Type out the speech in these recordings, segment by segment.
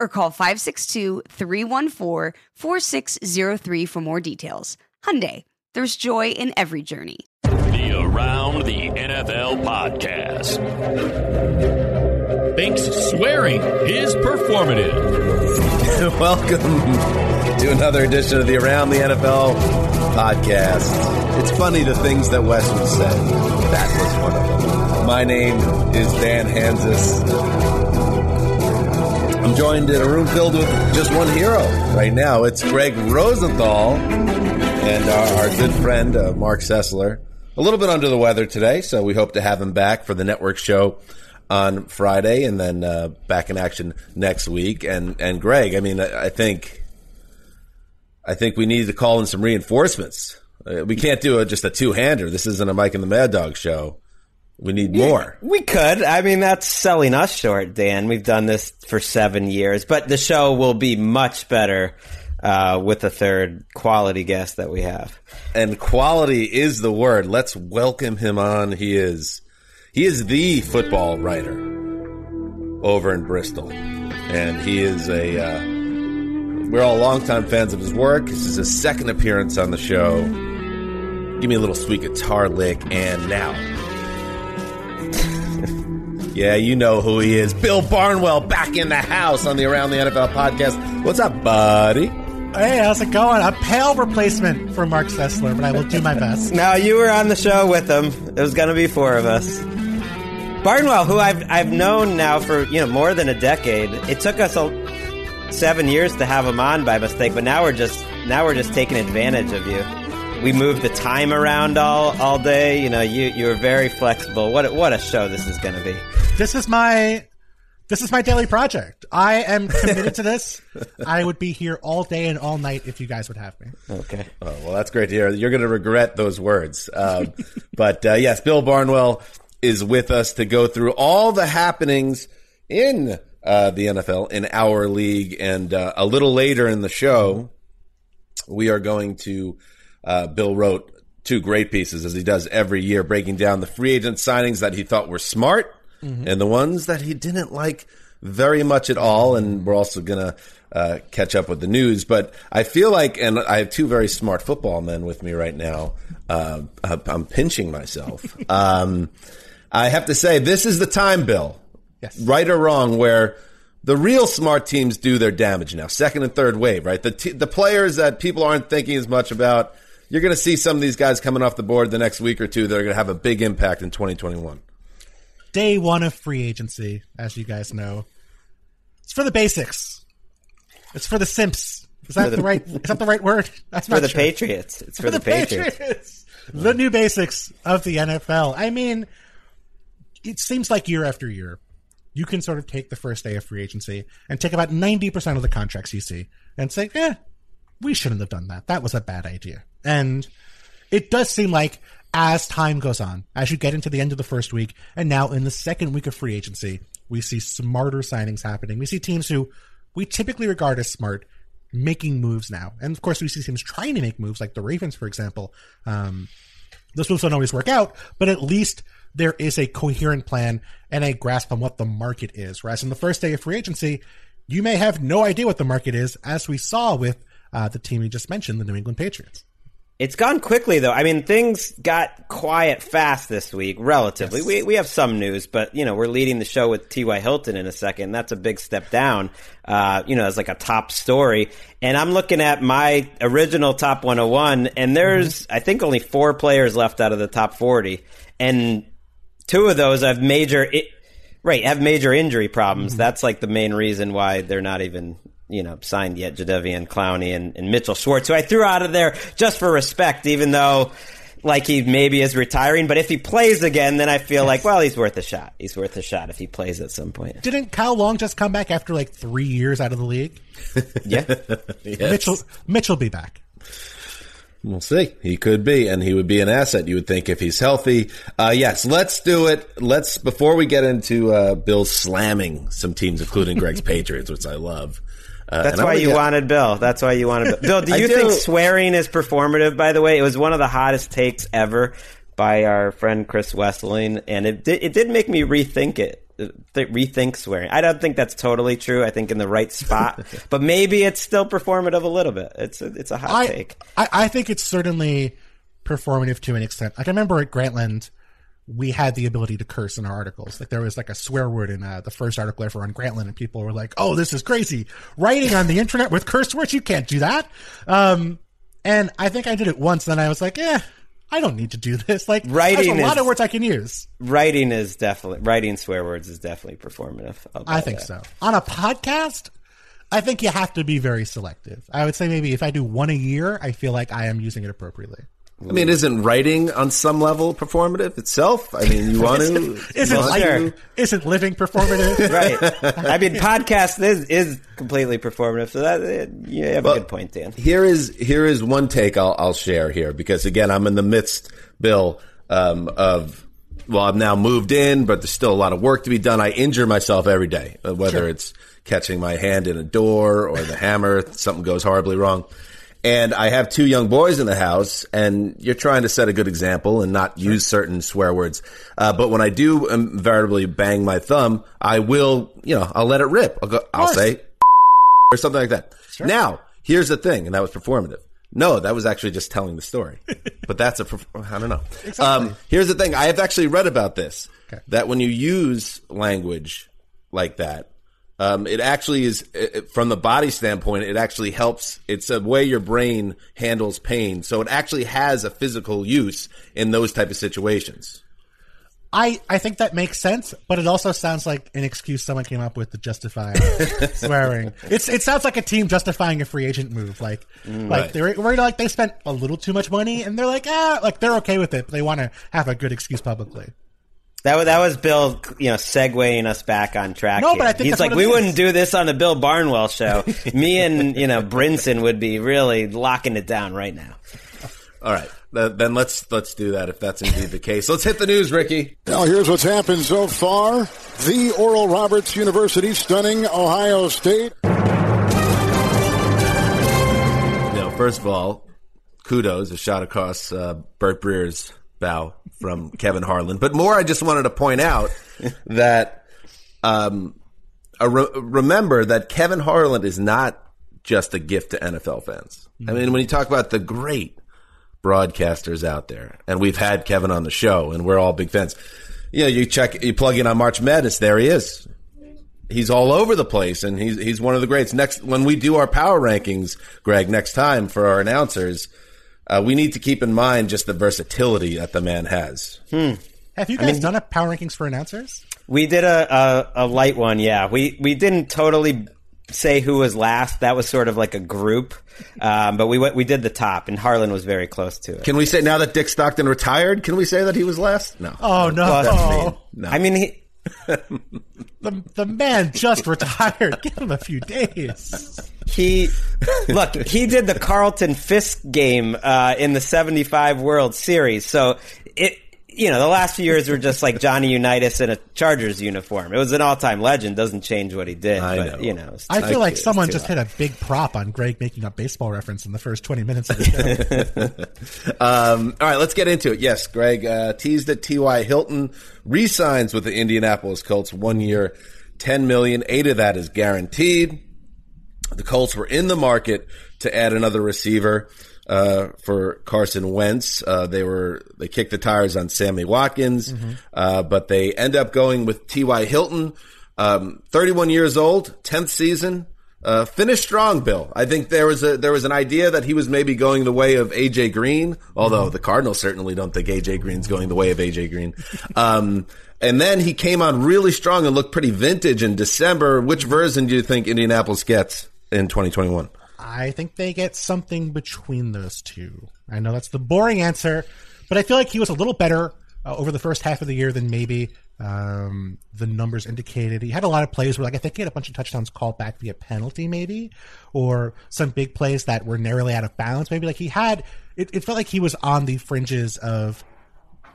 or call 562-314-4603 for more details. Hyundai, there's joy in every journey. The Around the NFL podcast. Thinks swearing is performative. Welcome to another edition of the Around the NFL podcast. It's funny the things that Wes would say. That was one of them. My name is Dan Hanzus. I'm joined in a room filled with just one hero right now. It's Greg Rosenthal and our, our good friend uh, Marc Sessler. A little bit under the weather today, so we hope to have him back for the network show on Friday, and then uh, back in action next week. And and Greg, I mean, I, I think I think we need to call in some reinforcements. Uh, we can't do a, just a two hander. This isn't a Mike and the Mad Dog show. We need more. We could. I mean, that's selling us short, Dan. We've done this for seven years, but the show will be much better uh, with the third quality guest that we have. And quality is the word. Let's welcome him on. He is he is the football writer over in Bristol, and he is a. Uh, we're all longtime fans of his work. This is his second appearance on the show. Give me a little sweet guitar lick, and now yeah, you know who he is. Bill Barnwell back in the house on the Around the NFL podcast. What's up, buddy? Hey, how's it going? A pale replacement for Marc Sessler, but I will do my best. No, you were on the show with him. It was going to be four of us. Barnwell, who I've I've known now for you know more than a decade. It took us a, seven years to have him on by mistake, but now we're just now we're just taking advantage of you we moved the time around all all day. You know, you you were very flexible. What a, what a show this is going to be. This is my this is my daily project. I am committed to this. I would be here all day and all night if you guys would have me. Okay. Oh, well, that's great to hear. You're going to regret those words. Um, but uh, yes, Bill Barnwell is with us to go through all the happenings in uh, the NFL in our league, and uh, a little later in the show, we are going to uh, Bill wrote two great pieces as he does every year, breaking down the free agent signings that he thought were smart mm-hmm. and the ones that he didn't like very much at all. And we're also going to uh, catch up with the news. But I feel like, and I have two very smart football men with me right now. Uh, I'm pinching myself. um, I have to say, this is the time, Bill, yes. right or wrong, where the real smart teams do their damage now. Second and third wave, right? The t- the players that people aren't thinking as much about you're going to see some of these guys coming off the board the next week or two that are going to have a big impact in 2021. Day one of free agency, as you guys know. It's for the basics. It's for the simps. Is that the, the, right? Is that the right word? That's for the sure. Patriots. It's for, for the, the, Patriots. Patriots. The new basics of the NFL. I mean, it seems like year after year, you can sort of take the first day of free agency and take about ninety percent of the contracts you see and say, "Yeah, we shouldn't have done that. That was a bad idea." And it does seem like as time goes on, as you get into the end of the first week, and now in the second week of free agency, we see smarter signings happening. We see teams who we typically regard as smart making moves now. And of course, we see teams trying to make moves, like the Ravens, for example. Um, those moves don't always work out, but at least there is a coherent plan and a grasp on what the market is. Whereas in the first day of free agency, you may have no idea what the market is, as we saw with uh, the team you just mentioned, the New England Patriots. It's gone quickly though. I mean, things got quiet fast this week, relatively. Yes. We we have some news, but you know, we're leading the show with T.Y. Hilton in a second. That's a big step down. Uh, you know, as like a top story. And I'm looking at my original top 101, and there's Mm-hmm. I think only four players left out of the top 40, and two of those have major. I- Right, have major injury problems. Mm-hmm. That's like the main reason why they're not even you know, signed yet Jadeveon Clowney and, and Mitchell Schwartz, who I threw out of there just for respect, even though like he maybe is retiring. But if he plays again, then I feel like, well, he's worth a shot. He's worth a shot if he plays at some point. Didn't Kyle Long just come back after like three years out of the league? Yeah. Yes. Mitchell Mitchell be back. We'll see. He could be, and he would be an asset. You would think if he's healthy. Uh, yes, let's do it. Let's before we get into uh, Bill slamming some teams, including Greg's Patriots, which I love. Uh, That's why you get- wanted Bill. That's why you wanted Bill. Bill, do you do. think swearing is performative, by the way? It was one of the hottest takes ever by our friend Chris Wesseling, and it did, it did make me rethink it. uh, th- Rethink swearing. I don't think that's totally true. I think in the right spot, but maybe it's still performative a little bit. It's a, it's a hot I, take. I I think it's certainly performative to an extent. Like I remember at Grantland, we had the ability to curse in our articles. Like there was like a swear word in uh, the first article ever on Grantland, and people were like, "Oh, this is crazy! Writing on the internet with curse words, you can't do that." Um, and I think I did it once, and I was like, "Yeah, I don't need to do this. Like, Writing there's a lot is- of words I can use. Writing is definitely writing swear words is definitely performative. I think that. so. On a podcast, I think you have to be very selective. I would say maybe if I do one a year, I feel like I am using it appropriately. I mean, isn't writing on some level performative itself? I mean, you want to? Isn't want like, to- isn't living performative? right. I mean, podcast is is completely performative. So that you have a good point, Dan. Here is here is one take I'll, I'll share here because again I'm in the midst, Bill, um, of well I've now moved in, but there's still a lot of work to be done. I injure myself every day, uh, whether it's catching my hand in a door or the hammer, something goes horribly wrong. And I have two young boys in the house, and you're trying to set a good example and not use certain swear words. Uh, but when I do invariably bang my thumb, I will, you know, I'll let it rip. I'll, go, I'll say or something like that. Now, here's the thing, and that was performative. No, that was actually just telling the story. but that's a, I don't know. Um, here's the thing. I have actually read about this, that when you use language like that, um, it actually is, it, it- from the body standpoint, it actually helps. It's a way your brain handles pain. So it actually has a physical use in those type of situations. I, I think that makes sense, but it also sounds like an excuse someone came up with to justify swearing. It's it sounds like a team justifying a free agent move. Like like they're worried like they spent a little too much money and they're like ah like they're okay with it, but they want to have a good excuse publicly. That was, that was Bill, you know, segueing us back on track. No, here. but I think he's that's like, what we it wouldn't do this on the Bill Barnwell show. Me and you know Brinson would be really locking it down right now. All right. Then let's let's do that if that's indeed the case. Let's hit the news, Ricky. Now, here's what's happened so far. The Oral Roberts University stunning Ohio State. You know, first of all, kudos, a shot across uh, Bert Breer's bow from Kevin Harlan. But more, I just wanted to point out that um, re- remember that Kevin Harlan is not just a gift to NFL fans. I mean, when you talk about the great broadcasters out there, and we've had Kevin on the show, and we're all big fans. You know, you check, you plug in on March Madness, there he is he's all over the place and he's he's one of the greats. Next when we do our power rankings, Greg, next time for our announcers, uh, we need to keep in mind just the versatility that the man has. Have you guys done a power rankings for announcers? We did a, a a light one, yeah. We we didn't totally say who was last. That was sort of like a group, um, but we went, we did the top, and Harlan was very close to it. Can we say now that Dick Stockton retired? Can we say that he was last? No. Oh no! Well, No. I mean, he, the the man just retired. Give him a few days. he look he did the Carlton Fisk game uh, in the 75 World Series so you know, the last few years were just like Johnny Unitas in a Chargers uniform. It was an all-time legend. Doesn't change what he did, I but know. you know, I feel like someone just high. hit a big prop on Greg making up baseball reference in the first 20 minutes of the show. Um, all right, let's get into it. Yes, Greg uh, teased that T.Y. Hilton re-signs with the Indianapolis Colts one year, ten million. Eight of that is guaranteed. The Colts were in the market to add another receiver uh, for Carson Wentz. Uh, they were they kicked the tires on Sammy Watkins, uh, but they end up going with T.Y. Hilton, um, 31 years old, 10th season. Uh, finished strong, Bill. I think there was a there was an idea that he was maybe going the way of AJ Green, although the Cardinals certainly don't think AJ Green's going the way of AJ Green. Um, and then he came on really strong and looked pretty vintage in December. Which version do you think Indianapolis gets in 2021? I think they get something between those two. I know that's the boring answer, but I feel like he was a little better uh, over the first half of the year than maybe um, the numbers indicated. He had a lot of plays where, like, I think he had a bunch of touchdowns called back via penalty, maybe, or some big plays that were narrowly out of bounds. Maybe like he had, it, it felt like he was on the fringes of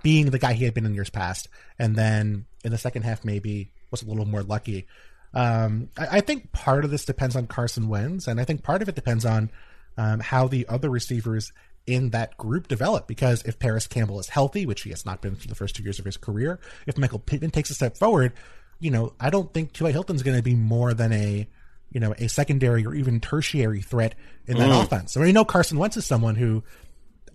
being the guy he had been in years past, and then in the second half maybe was a little more lucky. Um, I, I think part of this depends on Carson Wentz, and I think part of it depends on um, how the other receivers in that group develop. Because if Parris Campbell is healthy, which he has not been for the first two years of his career, if Michael Pittman takes a step forward, you know, I don't think T.Y. Hilton's going to be more than a you know a secondary or even tertiary threat in that Mm. offense. So we know Carson Wentz is someone who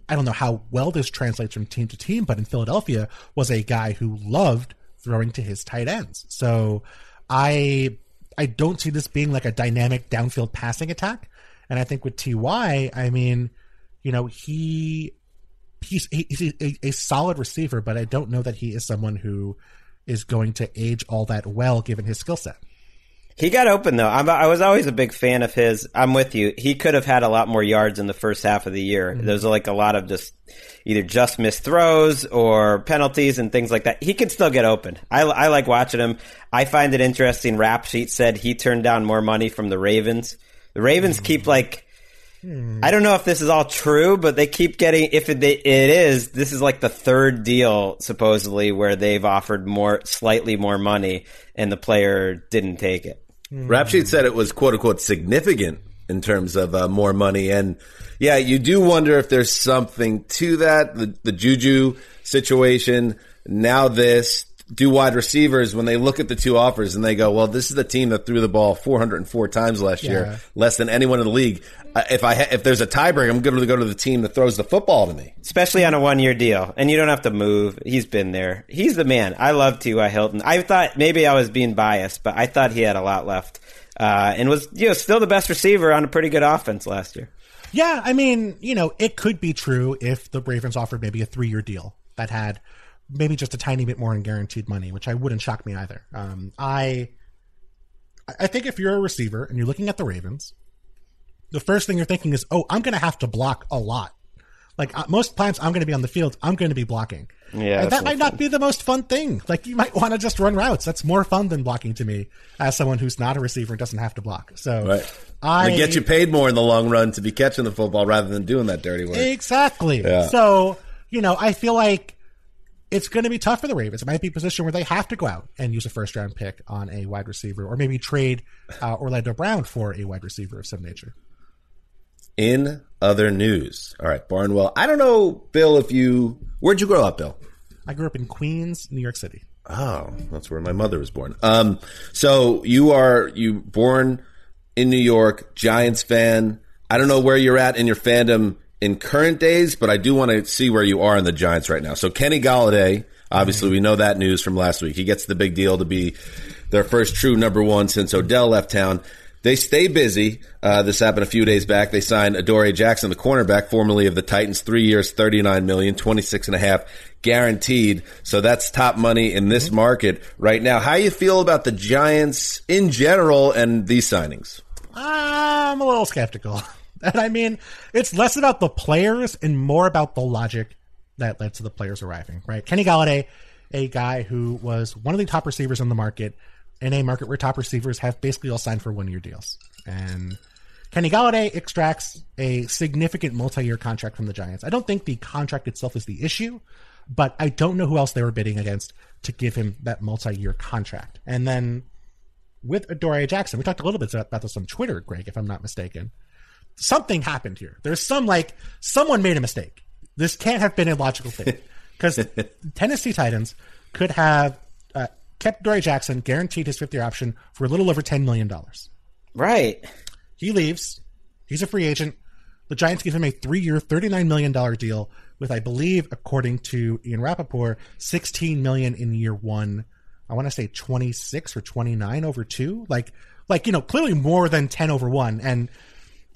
I don't know how well this translates from team to team, but in Philadelphia was a guy who loved throwing to his tight ends. So I I don't see this being like a dynamic downfield passing attack. And I think with Ty, I mean, you know, he he's he's a, a solid receiver, but I don't know that he is someone who is going to age all that well given his skill set. He got open though. I'm, I was always a big fan of his. I'm with you. He could have had a lot more yards in the first half of the year. Mm-hmm. There's like a lot of just either just missed throws or penalties and things like that. He could still get open. I, I like watching him. I find it interesting. Rap Sheet said he turned down more money from the Ravens. The Ravens keep mm-hmm. like hmm. I don't know if this is all true, but they keep getting. If it, it is, this is like the third deal supposedly where they've offered more, slightly more money, and the player didn't take it. Rap Sheet said it was quote unquote significant in terms of uh, more money. And yeah, you do wonder if there's something to that. The, the Juju situation, now this. Do wide receivers, when they look at the two offers and they go, well, this is the team that threw the ball 404 times last Yeah. year, less than anyone in the league. Uh, if I ha- if there's a tiebreaker, I'm going to go to the team that throws the football to me. especially on a one year deal. And you don't have to move. He's been there. He's the man. I love T.Y. Hilton. I thought maybe I was being biased, but I thought he had a lot left. Uh, and was you know still the best receiver on a pretty good offense last year. Yeah, I mean, you know, it could be true if the Ravens offered maybe a three year deal that had maybe just a tiny bit more in guaranteed money, which I wouldn't shock me either. Um, I I think if you're a receiver and you're looking at the Ravens, the first thing you're thinking is, oh, I'm going to have to block a lot. Like uh, most times, I'm going to be on the field. I'm going to be blocking. Yeah, and that might not be the most fun thing. Like you might want to just run routes. That's more fun than blocking to me, as someone who's not a receiver and doesn't have to block. So Right. I They get you paid more in the long run to be catching the football rather than doing that dirty work. Exactly. Yeah. So, you know, I feel like it's going to be tough for the Ravens. It might be a position where they have to go out and use a first round pick on a wide receiver or maybe trade uh, Orlando Brown for a wide receiver of some nature. In other news, all right, Barnwell. I don't know, Bill, if you where'd you grow up, Bill? I grew up in Queens, New York City. Oh, that's where my mother was born. Um, so you are you born in New York, Giants fan. I don't know where you're at in your fandom in current days, but I do want to see where you are in the Giants right now. So Kenny Golladay, obviously we know that news from last week. He gets the big deal to be their first true number one since Odell left town. They stay busy. Uh, this happened a few days back. They signed Adoree Jackson, the cornerback, formerly of the Titans, three years, $39 million, 26 and a half guaranteed. So that's top money in this market right now. How you feel about the Giants in general and these signings? I'm a little skeptical. And I mean, it's less about the players and more about the logic that led to the players arriving, right? Kenny Golladay, a guy who was one of the top receivers on the market, in a market where top receivers have basically all signed for one year deals. And Kenny Golladay extracts a significant multi year contract from the Giants. I don't think the contract itself is the issue. but I don't know who else they were bidding against to give him that multi-year contract. And then with Adoree Jackson, we talked a little bit about this on Twitter, Greg, if I'm not mistaken. Something happened here. There's some like someone made a mistake. This can't have been a logical thing because Tennessee Titans could have uh, kept Dory Jackson, guaranteed his fifth year option for a little over ten million dollars. Right. He leaves. He's a free agent. The Giants give him a three-year, thirty-nine million dollar deal with, I believe, according to Ian Rapoport, sixteen million in year one. I want to say twenty-six or twenty-nine over two. Like, like you know, clearly more than ten over one. And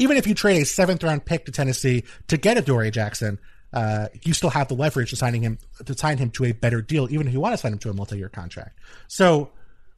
even if you trade a seventh-round pick to Tennessee to get Adoree Jackson, uh, you still have the leverage to signing him to sign him to a better deal, even if you want to sign him to a multi-year contract. So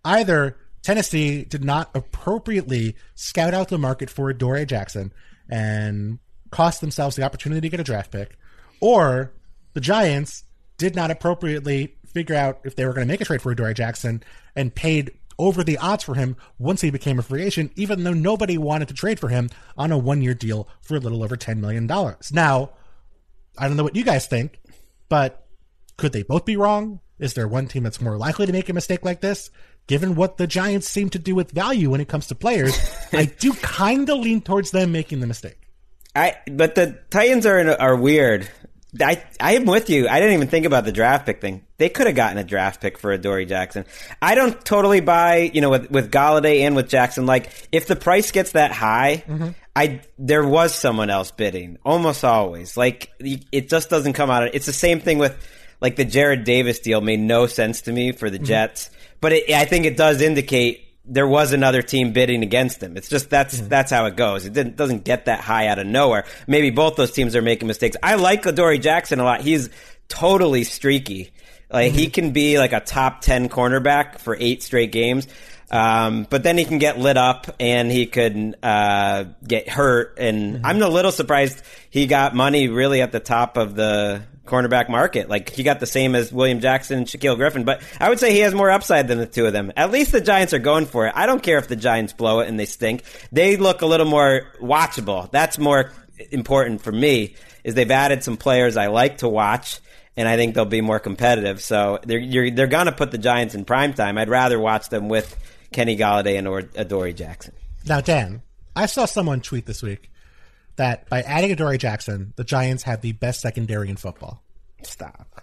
either Tennessee did not appropriately scout out the market for Adoree Jackson and cost themselves the opportunity to get a draft pick, or the Giants did not appropriately figure out if they were going to make a trade for Adoree Jackson and paid over the odds for him once he became a free agent, even though nobody wanted to trade for him on a one year deal for a little over $10 million. Now, I don't know what you guys think, but could they both be wrong? Is there one team that's more likely to make a mistake like this? Given what the Giants seem to do with value when it comes to players, I do kind of lean towards them making the mistake. I but the Titans are are weird. I I am with you. I didn't even think about the draft pick thing. They could have gotten a draft pick for Adoree Jackson. I don't totally buy, you know, with with Golladay and with Jackson. Like if the price gets that high, mm-hmm. I there was someone else bidding almost always. Like it just doesn't come out. It's the same thing with like the Jared Davis deal made no sense to me for the mm-hmm. Jets, but it, I think it does indicate there was another team bidding against him. It's just that's that's how it goes. It didn't, doesn't get that high out of nowhere. Maybe both those teams are making mistakes. I like Adoree Jackson a lot. He's totally streaky. Like he can be like a top ten cornerback for eight straight games. Um, but then he can get lit up and he could uh, get hurt. And I'm a little surprised he got money really at the top of the cornerback market. Like he got the same as William Jackson and Shaquill Griffin, but I would say he has more upside than the two of them. At least the Giants are going for it. I don't care if the Giants blow it and they stink. They look a little more watchable. That's more important for me. Is they've added some players I like to watch. And I think they'll be more competitive. So they're they're going to put the Giants in prime time. I'd rather watch them with Kenny Golladay and or Adoree Jackson. Now, Dan, I saw someone tweet this week that by adding Adoree Jackson, the Giants have the best secondary in football. Stop.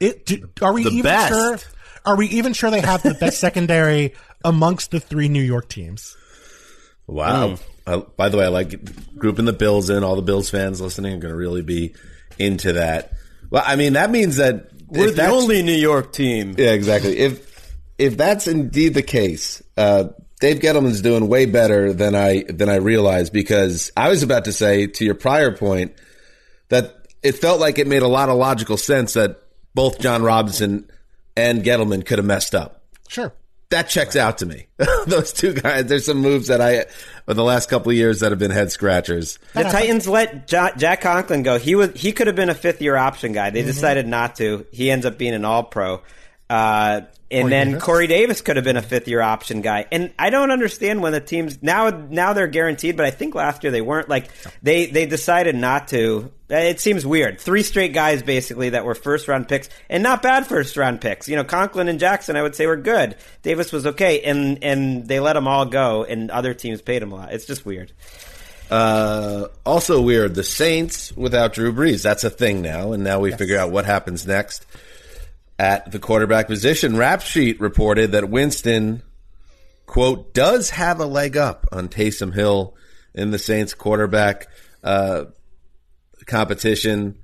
It, do, are we The even best. sure? Are we even sure they have the best secondary amongst the three New York teams? Wow. I, by the way, I like grouping the Bills in. All the Bills fans listening are going to really be into that. Well, I mean, that means that we're the only New York team. Yeah, exactly. If if that's indeed the case, uh, Dave Gettleman's doing way better than I than I realized because I was about to say to your prior point that it felt like it made a lot of logical sense that both Jon Robinson and Gettleman could have messed up. Sure. That checks out to me. Those two guys. There's some moves that I, in the last couple of years, that have been head scratchers. The Titans let Ja- Jack Conklin go. He was he could have been a fifth year option guy. Mm-hmm. They decided not to. He ends up being an All Pro. Uh, and Corey then Davis? Corey Davis could have been a fifth year option guy. And I don't understand when the teams now now they're guaranteed, but I think last year they weren't. Like they they decided not to. It seems weird. Three straight guys basically that were first round picks and not bad first round picks. You know, Conklin and Jackson I would say were good. Davis was okay, and and they let them all go, and other teams paid him a lot. It's just weird. Uh, also weird. The Saints without Drew Brees. That's a thing now, and now we figure out what happens next at the quarterback position. Rap Sheet reported that Winston, quote, does have a leg up on Taysom Hill in the Saints quarterback uh, competition.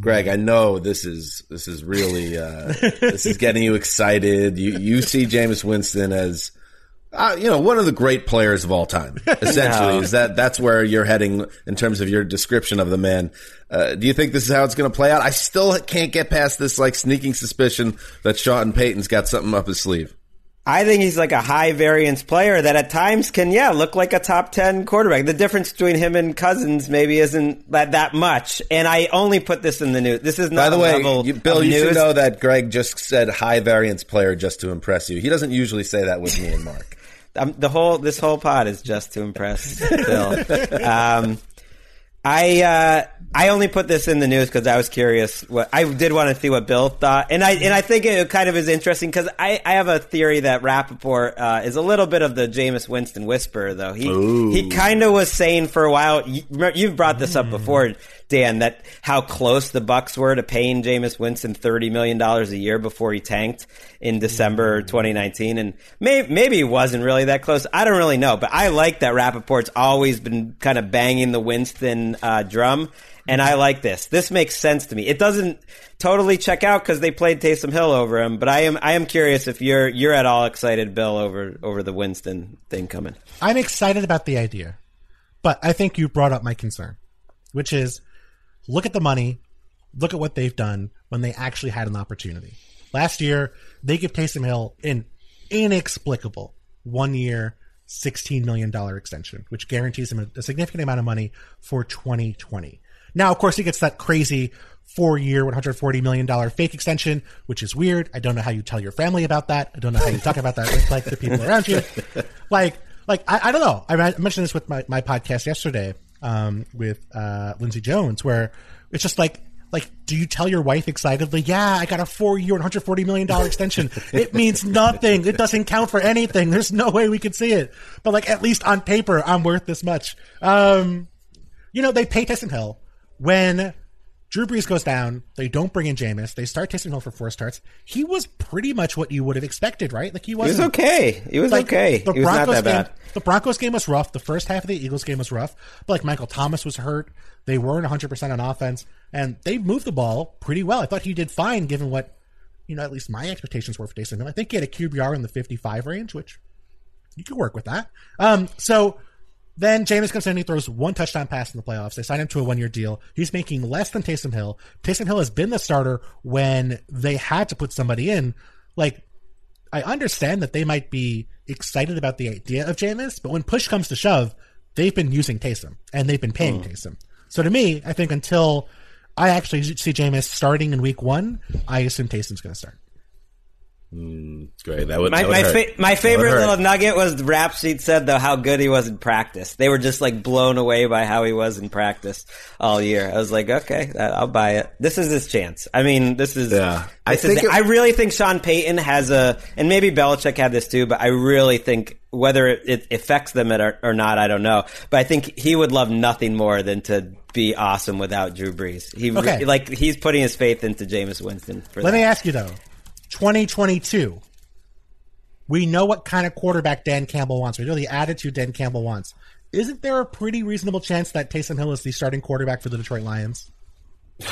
Greg, I know this is this is really uh, this is getting you excited. You you see Jameis Winston as uh, you know one of the great players of all time. Essentially, No. is that that's where you're heading in terms of your description of the man. Uh, do you think this is how it's going to play out? I still can't get past this like sneaking suspicion that Sean Payton's got something up his sleeve. I think he's like a high variance player that at times can, yeah, look like a top 10 quarterback. The difference between him and Cousins maybe isn't that, that much. And I only put this in the news. This is not By the a way, you, Bill, you should know that Greg just said high variance player just to impress you. He doesn't usually say that with me and Marc. Um, the whole this whole pod is just to impress Phil. Um, I uh, I only put this in the news because I was curious. What I did want to see what Bill thought, and I and I think it kind of is interesting because I, I have a theory that Rapoport uh, is a little bit of the Jameis Winston whisperer, though. He he kind of was saying for a while. You, you've brought this up before, Dan, that how close the Bucs were to paying Jameis Winston thirty million dollars a year before he tanked in December 2019, and may, maybe he wasn't really that close. I don't really know, but I like that Rapoport's always been kind of banging the Winston uh, drum, and I like this. This makes sense to me. It doesn't totally check out because they played Taysom Hill over him, but I am I am curious if you're you're at all excited, Bill, over over the Winston thing coming. I'm excited about the idea, but I think you brought up my concern, which is look at the money, look at what they've done when they actually had an opportunity. Last year, they give Taysom Hill an inexplicable one year, $16 million extension, which guarantees him a, significant amount of money for 2020. Now, of course, he gets that crazy four year, $140 million fake extension, which is weird. I don't know how you tell your family about that. I don't know how you talk about that with like the people around you. Like, like, I, I don't know. I mentioned this with my, my podcast yesterday, um, with, uh, Lindsay Jones, where it's just like, like, do you tell your wife excitedly, yeah, I got a four year, $140 million extension? it means nothing. It doesn't count for anything. There's no way we could see it. But like, at least on paper, I'm worth this much. Um, you know, they pay Taysom Hill when Drew Brees goes down, they don't bring in Jameis. They start Taysom Hill for four starts. He was pretty much what you would have expected, right? Like he He wasn't. was okay. He was like, okay. The he was not Broncos that bad. game. The Broncos game was rough. The first half of the Eagles game was rough. But like Michael Thomas was hurt. They weren't 100 percent on offense, and they moved the ball pretty well. I thought he did fine given what you know at least my expectations were for Taysom Hill. I think he had a QBR in the 55 range, which you could work with that. Um, so then Jameis comes in and he throws one touchdown pass in the playoffs. They sign him to a one year deal. He's making less than Taysom Hill. Taysom Hill has been the starter when they had to put somebody in. Like, I understand that they might be excited about the idea of Jameis, but when push comes to shove, they've been using Taysom and they've been paying hmm. Taysom. So to me, I think until I actually see Jameis starting in week one, I assume Taysom's going to start. Mm, great. That would, My that would my, fa- my favorite little nugget was the rap sheet said though how good he was in practice. They were just like blown away by how he was in practice all year. I was like, okay, I'll buy it. This is his chance. I mean, this is. Yeah. I this is think it. it- I really think Sean Payton has a, and maybe Belichick had this too, but I really think whether it, it affects them or, or not, I don't know. But I think he would love nothing more than to be awesome without Drew Brees. He re- Okay. like he's putting his faith into Jameis Winston. For Let that. me ask you though, 2022. We know what kind of quarterback Dan Campbell wants. We know the attitude Dan Campbell wants. Isn't there a pretty reasonable chance that Taysom Hill is the starting quarterback for the Detroit Lions?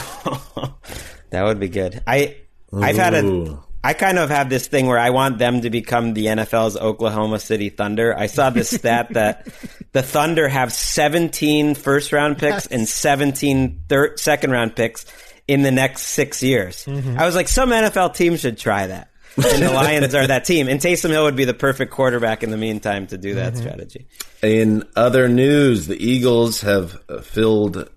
That would be good. I I've had a Ooh. I kind of have this thing where I want them to become the NFL's Oklahoma City Thunder. I saw this stat that the Thunder have 17 first round picks and 17 third, second round picks in the next 6 years. I was like some NFL team should try that. And the Lions are that team. And Taysom Hill would be the perfect quarterback in the meantime to do that strategy. In other news, the Eagles have uh, filled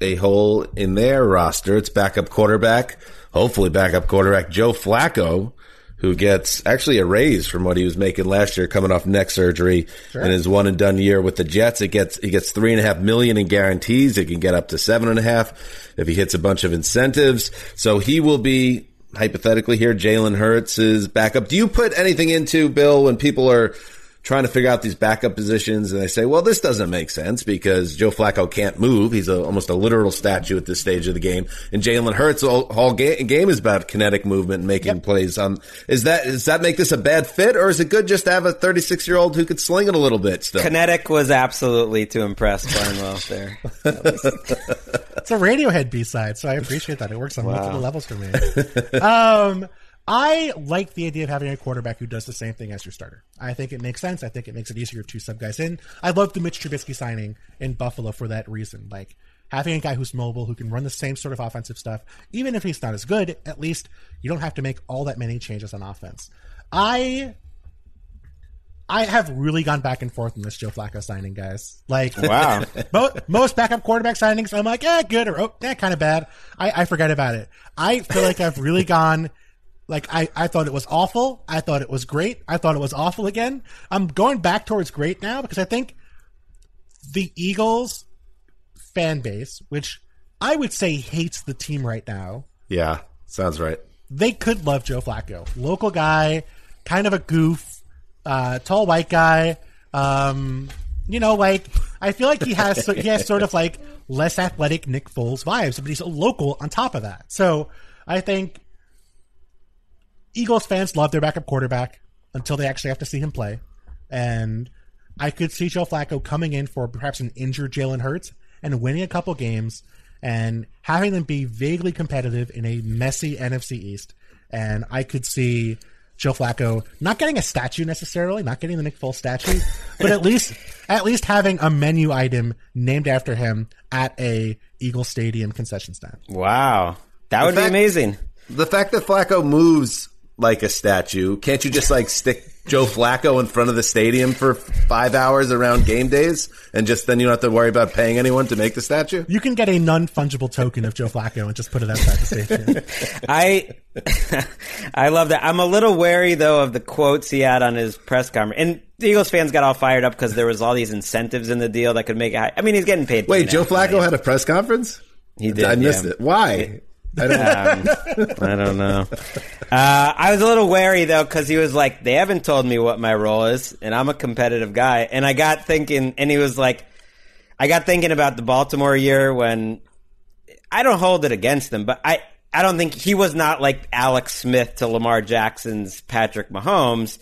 a hole in their roster. It's backup quarterback, hopefully backup quarterback Joe Flacco, who gets actually a raise from what he was making last year, coming off neck surgery and his one and done year with the Jets. It gets he gets three and a half million in guarantees. It can get up to seven and a half if he hits a bunch of incentives. So he will be hypothetically here. Jalen Hurts is backup. Do you put anything into Bill when people are trying to figure out these backup positions and they say, well, this doesn't make sense because Joe Flacco can't move. He's a, almost a literal statue at this stage of the game. And Jalen Hurts, all, whole ga- game is about kinetic movement and making plays. Um, is that, does that make this a bad fit or is it good just to have a 36 year old who could sling it a little bit still? Kinetic was absolutely to impress Barnwell there. It's a Radiohead B side, so I appreciate that. It works on multiple levels for me. um, I like the idea of having a quarterback who does the same thing as your starter. I think it makes sense. I think it makes it easier to sub guys in. I love the Mitch Trubisky signing in Buffalo for that reason. Like having a guy who's mobile, who can run the same sort of offensive stuff, even if he's not as good, at least you don't have to make all that many changes on offense. I I have really gone back and forth on this Joe Flacco signing, guys. Like, Wow. Mo- most backup quarterback signings, I'm like, eh, good or oh, eh, kind of bad. I, I forget about it. I feel like I've really gone. Like I, I thought it was awful. I thought it was great. I thought it was awful again. I'm going back towards great now because I think the Eagles fan base, which I would say hates the team right now, Yeah, sounds right. they could love Joe Flacco. Local guy, kind of a goof, uh, tall white guy. Um, you know, like I feel like he has he has sort of like less athletic Nick Foles vibes, but he's a local on top of that. So I think Eagles fans love their backup quarterback until they actually have to see him play, and I could see Joe Flacco coming in for perhaps an injured Jalen Hurts and winning a couple games and having them be vaguely competitive in a messy NFC East. And I could see Joe Flacco not getting a statue necessarily, not getting the Nick Foles statue, but at least at least having a menu item named after him at a Eagle Stadium concession stand. Wow. That would fact- be amazing. The fact that Flacco moves like a statue, can't you just like stick Joe Flacco in front of the stadium for five hours around game days, and just then you don't have to worry about paying anyone to make the statue? You can get a non fungible token of Joe Flacco and just put it outside the stadium. I I love that. I'm a little wary though of the quotes he had on his press conference. And the Eagles fans got all fired up because there was all these incentives in the deal that could make it. High. I mean, he's getting paid. Wait, Joe Flacco million. had a press conference? He did. I missed yeah. it. Why? I don't. Um, I don't know. Uh, I was a little wary though because he was like, "They haven't told me what my role is, and I'm a competitive guy." And I got thinking, and he was like, "I got thinking about the Baltimore year when I don't hold it against them, but I I don't think he was not like Alex Smith to Lamar Jackson's Patrick Mahomes."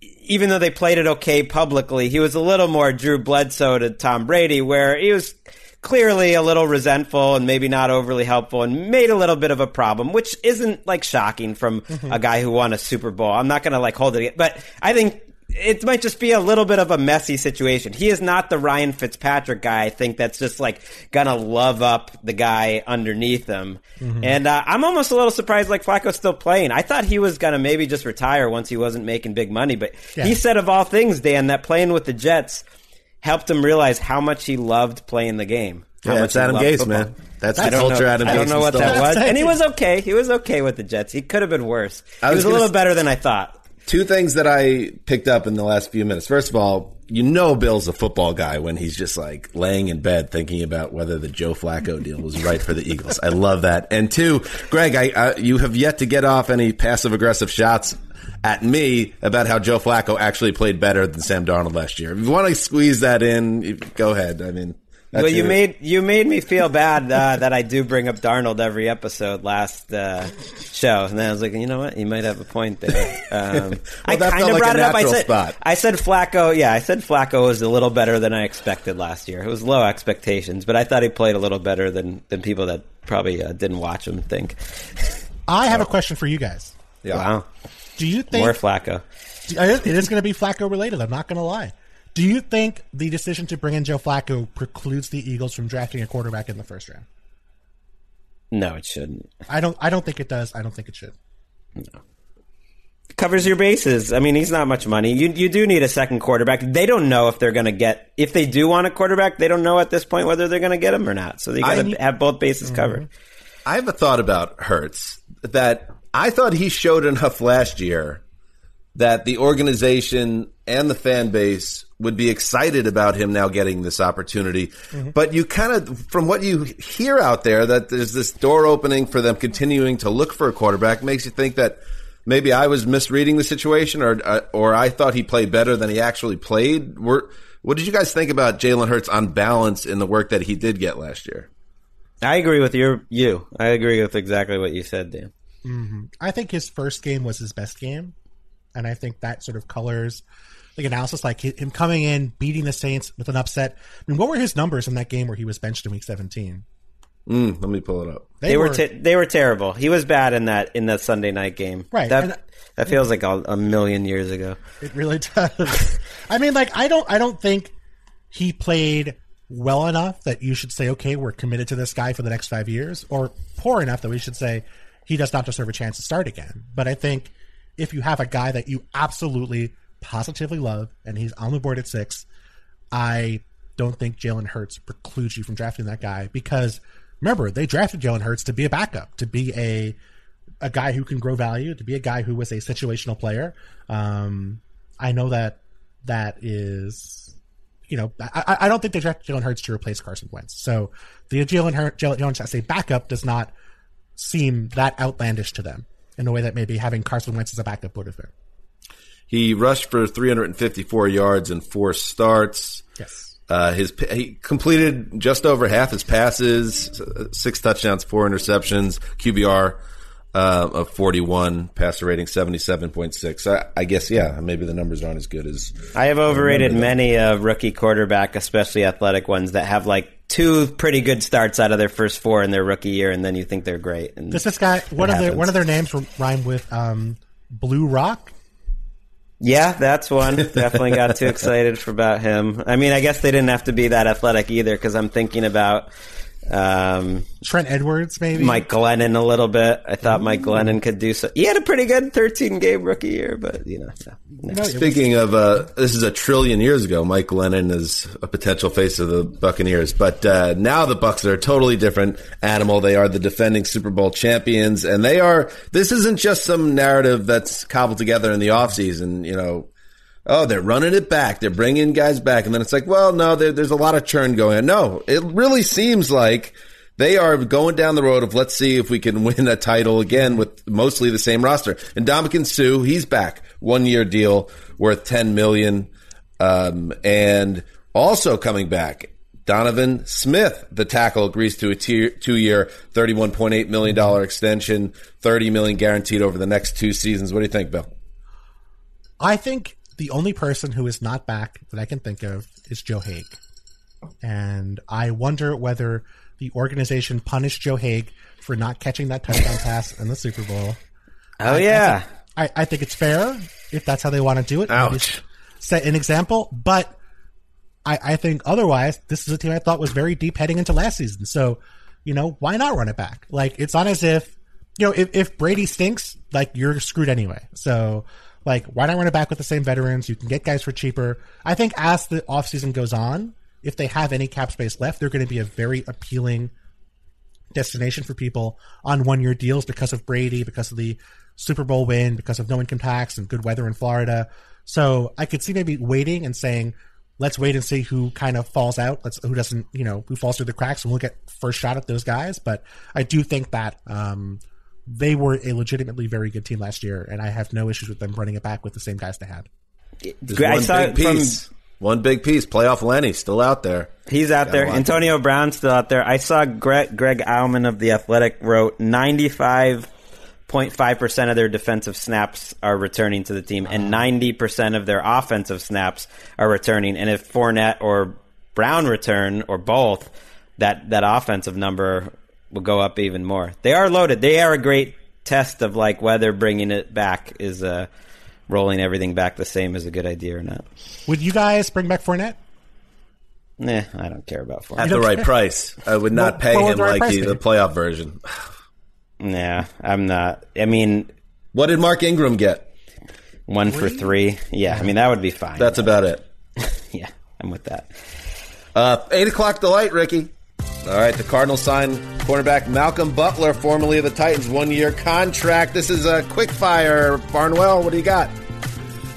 even though they played it okay publicly, he was a little more Drew Bledsoe to Tom Brady, where he was clearly a little resentful and maybe not overly helpful and made a little bit of a problem, which isn't like shocking from a guy who won a Super Bowl. I'm not going to like hold it, but I think it might just be a little bit of a messy situation. He is not the Ryan Fitzpatrick guy. I think that's just like gonna love up the guy underneath him. And uh, I'm almost a little surprised like Flacco's still playing. I thought he was gonna maybe just retire once he wasn't making big money, but Yeah. he said of all things, Dan, that playing with the Jets helped him realize how much he loved playing the game. How Yeah, much it's he Adam Gase, football. man. That's I the culture know, Adam I don't know what that was. And he was okay. He was okay with the Jets. He could have been worse. I he was was a little s- better than I thought. Two things that I picked up in the last few minutes. First of all, you know Bill's a football guy when he's just like laying in bed thinking about whether the Joe Flacco deal was right for the Eagles. I love that. And two, Greg, I, I you have yet to get off any passive aggressive shots at me about how Joe Flacco actually played better than Sam Darnold last year. If you want to squeeze that in, go ahead. I mean, that's well, you your- made you made me feel bad uh, that I do bring up Darnold every episode last uh, show, and then I was like, you know what, you might have a point there. Um, I that kind felt of like brought a it up. I said, spot. I said Flacco. Yeah, I said Flacco was a little better than I expected last year. It was low expectations, but I thought he played a little better than than people that probably uh, didn't watch him think. I have a question for you guys. Wow, Do you think more Flacco. it is going to be Flacco related? I'm not going to lie. Do you think the decision to bring in Joe Flacco precludes the Eagles from drafting a quarterback in the first round? No, it shouldn't. I don't. I don't think it does. I don't think it should. No. Covers your bases. I mean, he's not much money. You you do need a second quarterback. They don't know if they're going to get if they do want a quarterback. They don't know at this point whether they're going to get him or not. So they got to have both bases covered. Mm-hmm. I have a thought about Hurts that I thought he showed enough last year that the organization and the fan base would be excited about him now getting this opportunity. But you kind of, from what you hear out there, that there's this door opening for them continuing to look for a quarterback makes you think that maybe I was misreading the situation or, uh, or I thought he played better than he actually played. Were, what did you guys think about Jalen Hurts on balance in the work that he did get last year? I agree with your you. I agree with exactly what you said, Dan. I think his first game was his best game, and I think that sort of colors the analysis. Like him coming in, beating the Saints with an upset. I mean, what were his numbers in that game where he was benched in Week 17? Mm, let me pull it up. They, were, te- they were terrible. He was bad in that in that Sunday night game. Right, That and- that feels like a, a million years ago. It really does. I mean, like I don't, I don't think he played well enough that you should say, okay, we're committed to this guy for the next five years, or poor enough that we should say he does not deserve a chance to start again. But I think if you have a guy that you absolutely, positively love, and he's on the board at six, I don't think Jalen Hurts precludes you from drafting that guy because remember they drafted Jalen Hurts to be a backup, to be a a guy who can grow value, to be a guy who was a situational player. Um, I know that that is you know, I, I don't think they draft Jalen Hurts to replace Carson Wentz. So the Jalen Hurts, Jalen Jones as a backup does not seem that outlandish to them in a way that maybe having Carson Wentz as a backup would have been. He rushed for 354 yards in four starts. Yes. Uh, his he completed just over half his passes, six touchdowns, four interceptions, QBR uh, of 41, passer rating 77.6. I, I guess yeah, maybe the numbers aren't as good as I have overrated many a rookie quarterback, especially athletic ones that have like two pretty good starts out of their first four in their rookie year, and then you think they're great. And Does this guy one it of their happens. one of their names rhyme with um, Blue Rock? Yeah, that's one. Definitely got too excited for about him. I mean, I guess they didn't have to be that athletic either because I'm thinking about um, Trent Edwards, maybe. Mike Glennon a little bit. I thought Mike Glennon could do so. He had a pretty good 13 game rookie year, but you know, no, no. No, it was- Speaking of, uh, this is a trillion years ago. Mike Glennon is a potential face of the Buccaneers, but uh, now the Bucs are a totally different animal. They are the defending Super Bowl champions, and they are. This isn't just some narrative that's cobbled together in the offseason, You know, oh, they're running it back. They're bringing guys back, and then it's like, well, no, there, there's a lot of churn going on. No, it really seems like. They are going down the road of let's see if we can win a title again with mostly the same roster. And Ndamukong Suh, he's back, one year deal worth ten million, um, and also coming back. Donovan Smith, the tackle, agrees to a two-year, thirty-one point eight million dollar extension, 30 million guaranteed over the next two seasons. What do you think, Bill? I think the only person who is not back that I can think of is Joe Haeg. And I wonder whether the organization punished Joe Haeg for not catching that touchdown pass in the Super Bowl. Oh yeah, I, I think it's fair if that's how they want to do it. Ouch. Set an example, but I, I think otherwise, this is a team I thought was very deep heading into last season. So, you know, why not run it back? Like, it's not as if, you know, if, if Brady stinks, like, you're screwed anyway. So, like, why not run it back with the same veterans? You can get guys for cheaper. I think as the offseason goes on, if they have any cap space left, they're going to be a very appealing destination for people on one year deals because of Brady, because of the Super Bowl win, because of no income tax and good weather in Florida. So I could see maybe waiting and saying, let's wait and see who kind of falls out. Let's who doesn't, you know, who falls through the cracks, and we'll get first shot at those guys. But I do think that um, they were a legitimately very good team last year, and I have no issues with them running it back with the same guys they had. There's I one saw big it from- piece. One big piece. Playoff Lenny still out there. He's out there. watch Antonio Brown's still out there. I saw Greg, Greg Auman of The Athletic wrote 95.5% of their defensive snaps are returning to the team, and 90% of their offensive snaps are returning. And if Fournette or Brown return, or both, that, that offensive number will go up even more. They are loaded. They are a great test of like whether bringing it back is uh, rolling everything back the same is a good idea or not. Would you guys bring back Fournette? Nah, I don't care about Fournette. At the right price. I would not Well, pay what him the right like price he, be? the playoff version. Nah, I'm not. I mean, What did Mark Ingram get? one for three. Yeah, I mean that would be fine. That's about it. yeah, I'm with that. Uh, eight o'clock delight, Ricky. All right, the Cardinals sign cornerback Malcolm Butler, formerly of the Titans, one year contract. This is a quick fire. Barnwell, what do you got?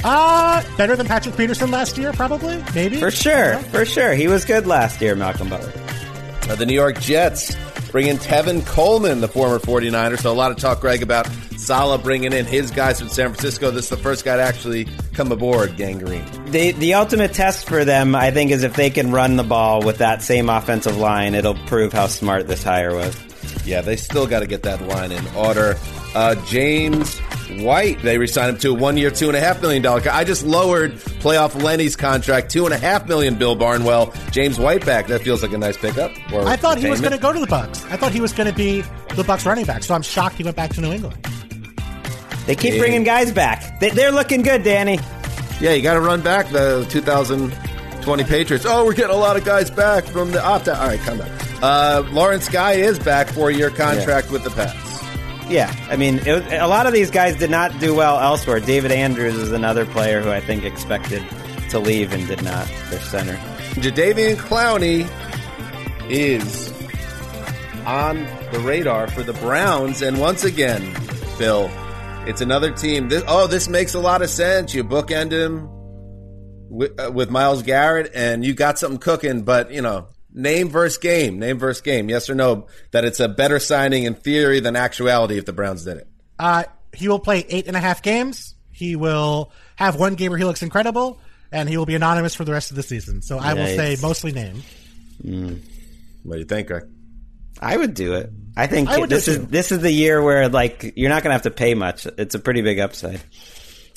Uh, better than Patrick Peterson last year, probably, maybe. For sure, for sure. He was good last year, Malcolm Butler. Uh, the New York Jets bring in Tevin Coleman, the former 49er. So a lot of talk, Greg, about Saleh bringing in his guys from San Francisco. This is the first guy to actually come aboard, Gang Green. The the ultimate test for them, I think, is if they can run the ball with that same offensive line, it'll prove how smart this hire was. Yeah, they still got to get that line in order. Uh, James White, they re-signed him to a one-year, two and a half million dollar. I just lowered playoff Lenny's contract, two and a half million. Bill Barnwell, James White back. That feels like a nice pickup. or I thought he was going to go to the Bucs. I thought he was going to be the Bucs running back. So I'm shocked he went back to New England. They keep Yeah. bringing guys back. They, they're looking good, Danny. Yeah, you got to run back the 2020 Patriots. Oh, we're getting a lot of guys back from the opt out. All right, come back. Uh, Lawrence Guy is back for a year contract with the Pats. Yeah, I mean, a lot of these guys did not do well elsewhere. David Andrews is another player who I think expected to leave and did not. Their center. Jadeveon Clowney is on the radar for the Browns, and once again, Bill, it's another team. This, oh, this makes a lot of sense. You bookend him with, uh, with Myles Garrett, and you got something cooking. But you know, name versus game, name versus game. Yes or no? That it's a better signing in theory than actuality if the Browns did it. Uh, he will play eight and a half games. He will have one game where he looks incredible, and he will be anonymous for the rest of the season. So I will say mostly name. What do you think, Greg? I would do it. I think I this is too. this is the year where like you're not going to have to pay much. It's a pretty big upside.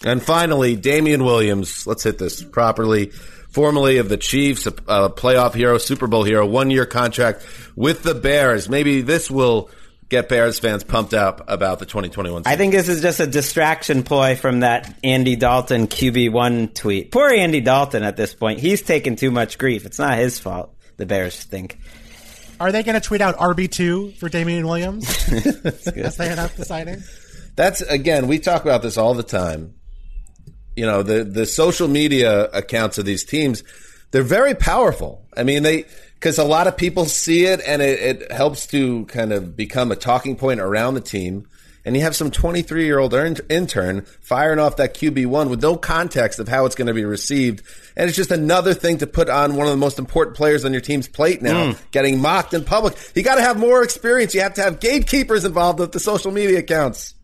And finally, Damien Williams. Let's hit this properly. Formerly of the Chiefs, a, a playoff hero, Super Bowl hero, one year contract with the Bears. Maybe this will get Bears fans pumped up about the 2021 season. I think this is just a distraction ploy from that Andy Dalton QB1 tweet. Poor Andy Dalton at this point. He's taken too much grief. It's not his fault. The Bears think. Are they going to tweet out RB two for Damien Williams as they announce the signing? That's again, we talk about this all the time. You know, the the social media accounts of these teams, they're very powerful. I mean, they because a lot of people see it and it, it helps to kind of become a talking point around the team. And you have some 23 year old intern firing off that QB1 with no context of how it's going to be received. And it's just another thing to put on one of the most important players on your team's plate now, mm. getting mocked in public. You got to have more experience. You have to have gatekeepers involved with the social media accounts.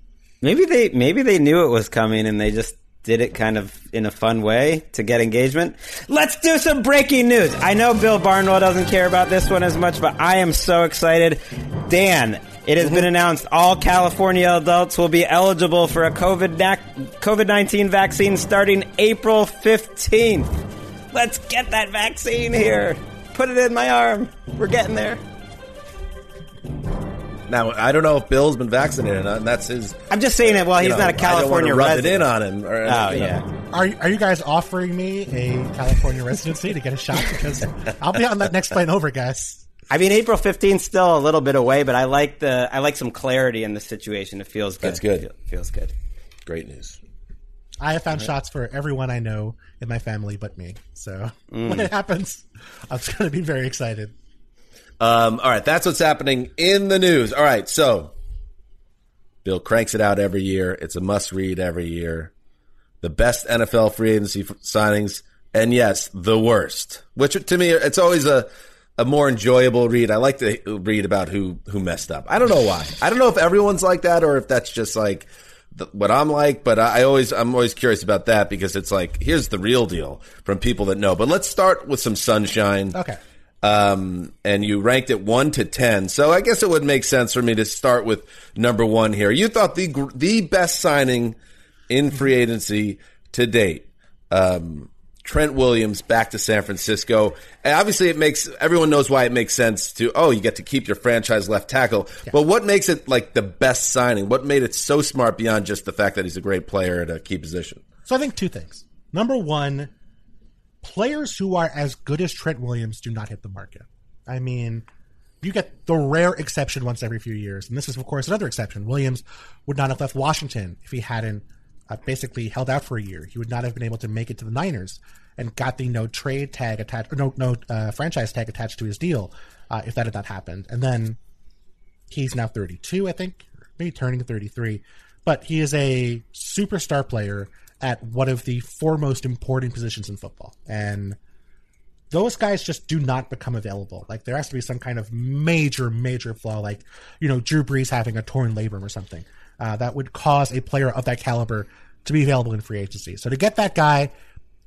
Maybe they maybe they knew it was coming and they just did it kind of in a fun way to get engagement. Let's do some breaking news. I know Bill Barnwell doesn't care about this one as much, but I am so excited. Dan, it has been announced all California adults will be eligible for a COVID nineteen vaccine starting April fifteenth. Let's get that vaccine here. Put it in my arm. We're getting there. Now I don't know if Bill's been vaccinated or not, and that's his. I'm just saying it. Well, he's know, not a California I don't wanna rub resident. it in on him. Or, Oh you know. yeah. Are are you guys offering me a California residency to get a shot? Because I'll be on that next plane over, guys. I mean, April 15th still a little bit away, but I like the I like some clarity in the situation. It feels good. That's good. Feel- feels good. Great news. I have found shots for everyone I know in my family but me. So mm. when it happens, I'm going to be very excited. Um, all right, that's what's happening in the news. All right, so Bill cranks it out every year. It's a must read every year. The best NFL free agency signings, and yes, the worst. Which to me, it's always a a more enjoyable read. I like to read about who who messed up. I don't know why. I don't know if everyone's like that or if that's just like th- what I'm like. But I always I'm always curious about that because it's like here's the real deal from people that know. But let's start with some sunshine Okay. Um, and you ranked it one to ten. So I guess it would make sense for me to start with number one here. You thought the the best signing in free agency to date, um, Trent Williams back to San Francisco. And obviously, it makes everyone knows why it makes sense to oh, you get to keep your franchise left tackle. But what makes it like the best signing? What made it so smart beyond just the fact that he's a great player at a key position? So I think two things. Number one, players who are as good as Trent Williams do not hit the market. I mean, you get the rare exception once every few years, and this is of course another exception. Williams would not have left Washington if he hadn't uh, basically held out for a year. He would not have been able to make it to the Niners and got the no trade tag attached, no no uh, franchise tag attached to his deal uh, if that had not happened. And then he's now 32, I think, maybe turning 33. But he is a superstar player at one of the four most important positions in football. And those guys just do not become available. Like there has to be some kind of major, major flaw, like, you know, Drew Brees having a torn labrum or something, uh, that would cause a player of that caliber to be available in free agency. So to get that guy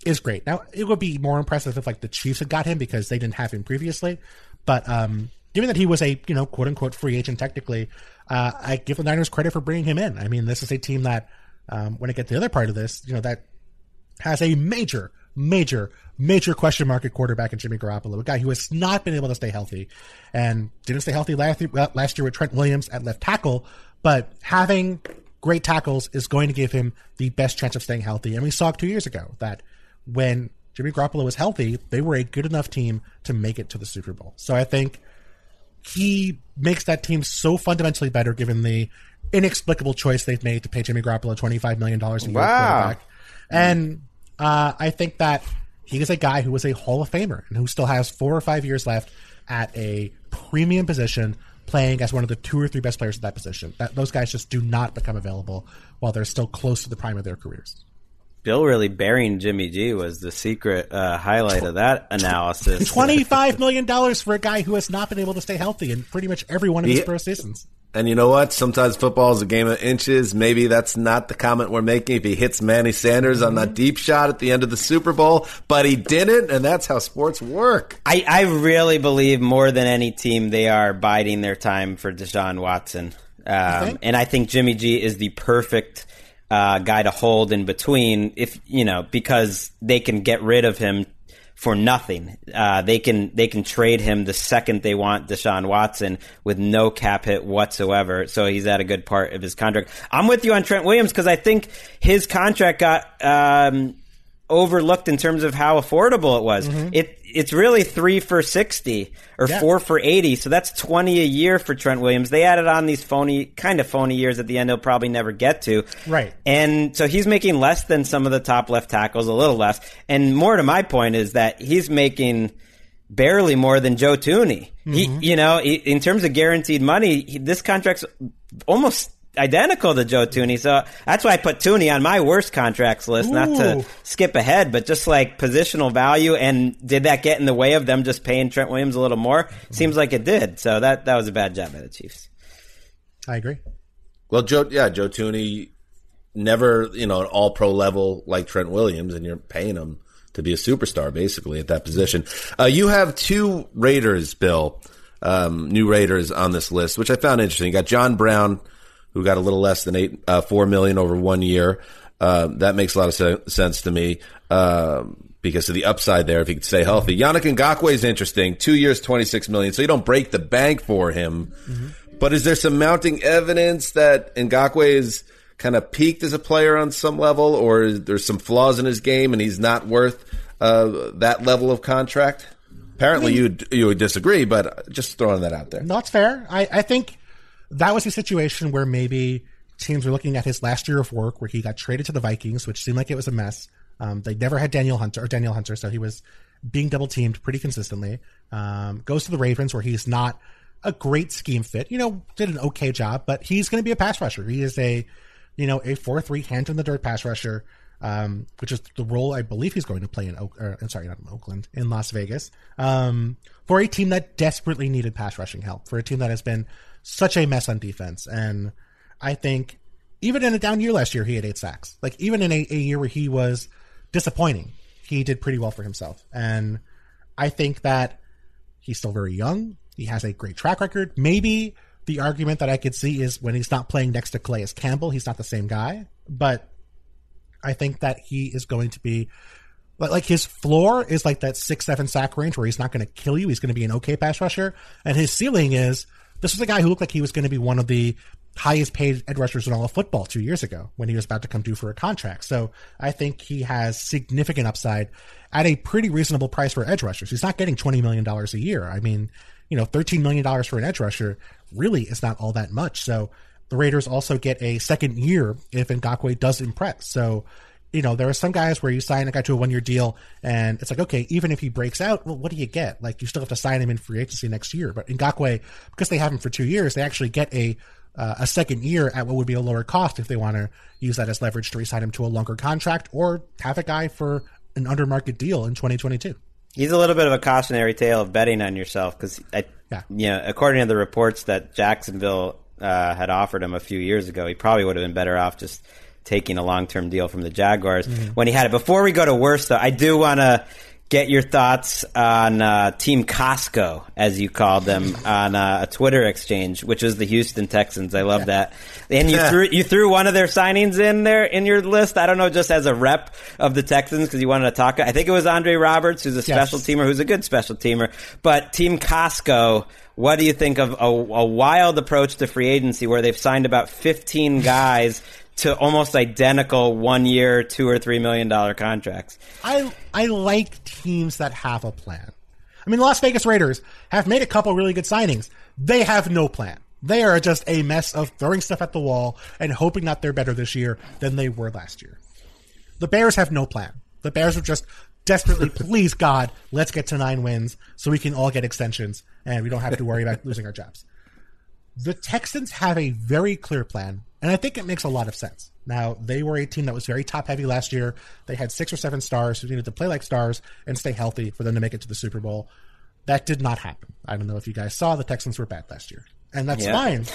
is great. Now it would be more impressive if like the Chiefs had got him because they didn't have him previously. But um, given that he was a you know quote unquote free agent technically, uh, I give the Niners credit for bringing him in. I mean, this is a team that um, when I get to the other part of this, you know that has a major, major, major question mark at quarterback in Jimmy Garoppolo, a guy who has not been able to stay healthy and didn't stay healthy last last year with Trent Williams at left tackle, but having great tackles is going to give him the best chance of staying healthy. And we saw two years ago that when Jimmy Garoppolo was healthy, they were a good enough team to make it to the Super Bowl. So I think he makes that team so fundamentally better given the inexplicable choice they've made to pay Jimmy Garoppolo $25 million a year Wow. quarterback. And uh, I think that he is a guy who is a Hall of Famer and who still has four or five years left at a premium position, playing as one of the two or three best players at that position. That those guys just do not become available while they're still close to the prime of their careers. Bill really burying Jimmy G was the secret uh, highlight of that analysis. Twenty-five million dollars for a guy who has not been able to stay healthy in pretty much every one of his Yeah. pro seasons. And you know what? Sometimes football is a game of inches. Maybe that's not the comment we're making if he hits Manny Sanders on that deep shot at the end of the Super Bowl, but he didn't, and that's how sports work. I, I really believe more than any team they are biding their time for Deshaun Watson. Um, and I think Jimmy G is the perfect uh, guy to hold in between if you know because they can get rid of him for nothing. Uh, they can they can trade him the second they want Deshaun Watson with no cap hit whatsoever. So he's at a good part of his contract. I'm with you on Trent Williams because I think his contract got um, overlooked in terms of how affordable it was. It it's really three for sixty or Yeah. four for eighty, so that's twenty a year for Trent Williams. They added on these phony, kind of phony years at the end. He'll probably never get to. Right. And so he's making less than some of the top left tackles, a little less. And more to my point is that he's making barely more than Joe Thuney. He, mm-hmm. you know, he, in terms of guaranteed money, he, this contract's almost identical to Joe Thuney. So that's why I put Thuney on my worst contracts list, not to skip ahead, but just like positional value. And did that get in the way of them just paying Trent Williams a little more? Seems like it did. So that, that was a bad job by the Chiefs. I agree. Well, Joe, yeah, Joe Thuney, never, you know, an all pro level like Trent Williams, and you're paying him to be a superstar basically at that position. Uh, you have two Raiders, Bill, um, new Raiders on this list, which I found interesting. You got John Brown, who got a little less than eight, uh, four million over one year. Uh, that makes a lot of se- sense to me. Um, because of the upside there, if he could stay healthy. Yannick Ngakoue is interesting. Two years, 26 million. So you don't break the bank for him. But is there some mounting evidence that Ngakoue is kind of peaked as a player on some level, or there's some flaws in his game and he's not worth uh, that level of contract? Apparently, you you would disagree, but just throwing that out there. It's fair. I, I think that was a situation where maybe teams were looking at his last year of work, where he got traded to the Vikings, which seemed like it was a mess. Um, they never had Daniel Hunter or Daniel Hunter, so he was being double teamed pretty consistently. Um, goes to the Ravens, where he's not a great scheme fit. You know, did an okay job, but he's going to be a pass rusher. He is a, you know, a four three hand in the dirt pass rusher, um, which is the role I believe he's going to play in. I'm sorry, not in Oakland, in Las Vegas, um, for a team that desperately needed pass rushing help, for a team that has been such a mess on defense, and I think even in a down year last year, he had eight sacks. Like even in a, a year where he was disappointing, he did pretty well for himself. And I think that he's still very young. He has a great track record. Maybe the argument that I could see is when he's not playing next to Calais Campbell, he's not the same guy. But I think that he is going to be like his floor is like that six seven sack range where he's not going to kill you. He's going to be an okay pass rusher, and his ceiling is this was a guy who looked like he was going to be one of the highest paid edge rushers in all of football two years ago when he was about to come due for a contract. So I think he has significant upside at a pretty reasonable price for edge rushers. He's not getting twenty million dollars a year. I mean, you know, thirteen million dollars for an edge rusher really is not all that much. So the Raiders also get a second year if Ngakoue does impress. So you know, there are some guys where you sign a guy to a one year deal and it's like, okay, even if he breaks out, well, what do you get? Like, you still have to sign him in free agency next year. But in Ngakoue, because they have him for two years, they actually get a uh, a second year at what would be a lower cost if they want to use that as leverage to resign him to a longer contract or have a guy for an under market deal in 2022. He's a little bit of a cautionary tale of betting on yourself because, Yeah. you know, according to the reports that Jacksonville uh, had offered him a few years ago, he probably would have been better off just taking a long term deal from the Jaguars when he had it. Before we go to worse, though, I do want to get your thoughts on uh, Team Costco, as you called them, on uh, a Twitter exchange, which was the Houston Texans. I love that. And you threw you threw one of their signings in there in your list. I don't know, just as a rep of the Texans because you wanted to talk. I think it was Andre Roberts, who's a special teamer, who's a good special teamer. But Team Costco. What do you think of a, a wild approach to free agency where they've signed about 15 guys to almost identical one year, two or three million dollar contracts? I I like teams that have a plan. I mean, the Las Vegas Raiders have made a couple really good signings. They have no plan. They are just a mess of throwing stuff at the wall and hoping that they're better this year than they were last year. The Bears have no plan. The Bears are just desperately, please God, let's get to nine wins so we can all get extensions and we don't have to worry about losing our jobs. The Texans have a very clear plan, and I think it makes a lot of sense. Now, they were a team that was very top heavy last year. They had six or seven stars who needed to play like stars and stay healthy for them to make it to the Super Bowl. That did not happen. I don't know if you guys saw the Texans were bad last year. And that's Yeah. fine.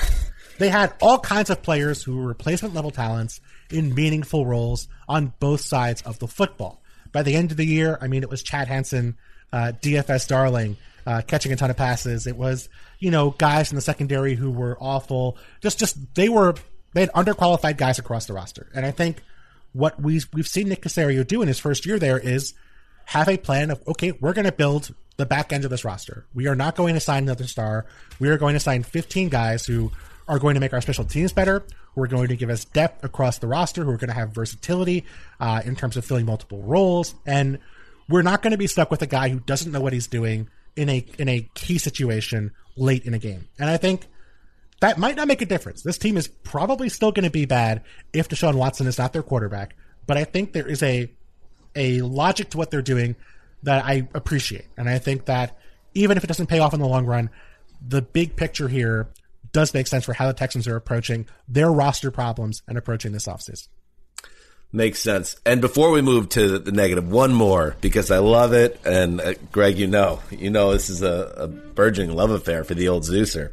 They had all kinds of players who were replacement level talents in meaningful roles on both sides of the football. By the end of the year, I mean, it was Chad Hansen, uh, DFS darling, uh, catching a ton of passes. It was, you know, guys in the secondary who were awful. Just, just, they were, they had underqualified guys across the roster. And I think what we, we've seen Nick Caserio do in his first year there is have a plan of okay, we're going to build the back end of this roster. We are not going to sign another star. We are going to sign 15 guys who are going to make our special teams better. Who are going to give us depth across the roster. Who are going to have versatility uh, in terms of filling multiple roles, and we're not going to be stuck with a guy who doesn't know what he's doing in a in a key situation late in a game. And I think that might not make a difference. This team is probably still going to be bad if Deshaun Watson is not their quarterback. But I think there is a a logic to what they're doing that I appreciate. And I think that even if it doesn't pay off in the long run, the big picture here does make sense for how the Texans are approaching their roster problems and approaching this offseason. Makes sense. And before we move to the negative, one more because I love it. And uh, Greg, you know, you know, this is a, a burgeoning love affair for the old Zeuser.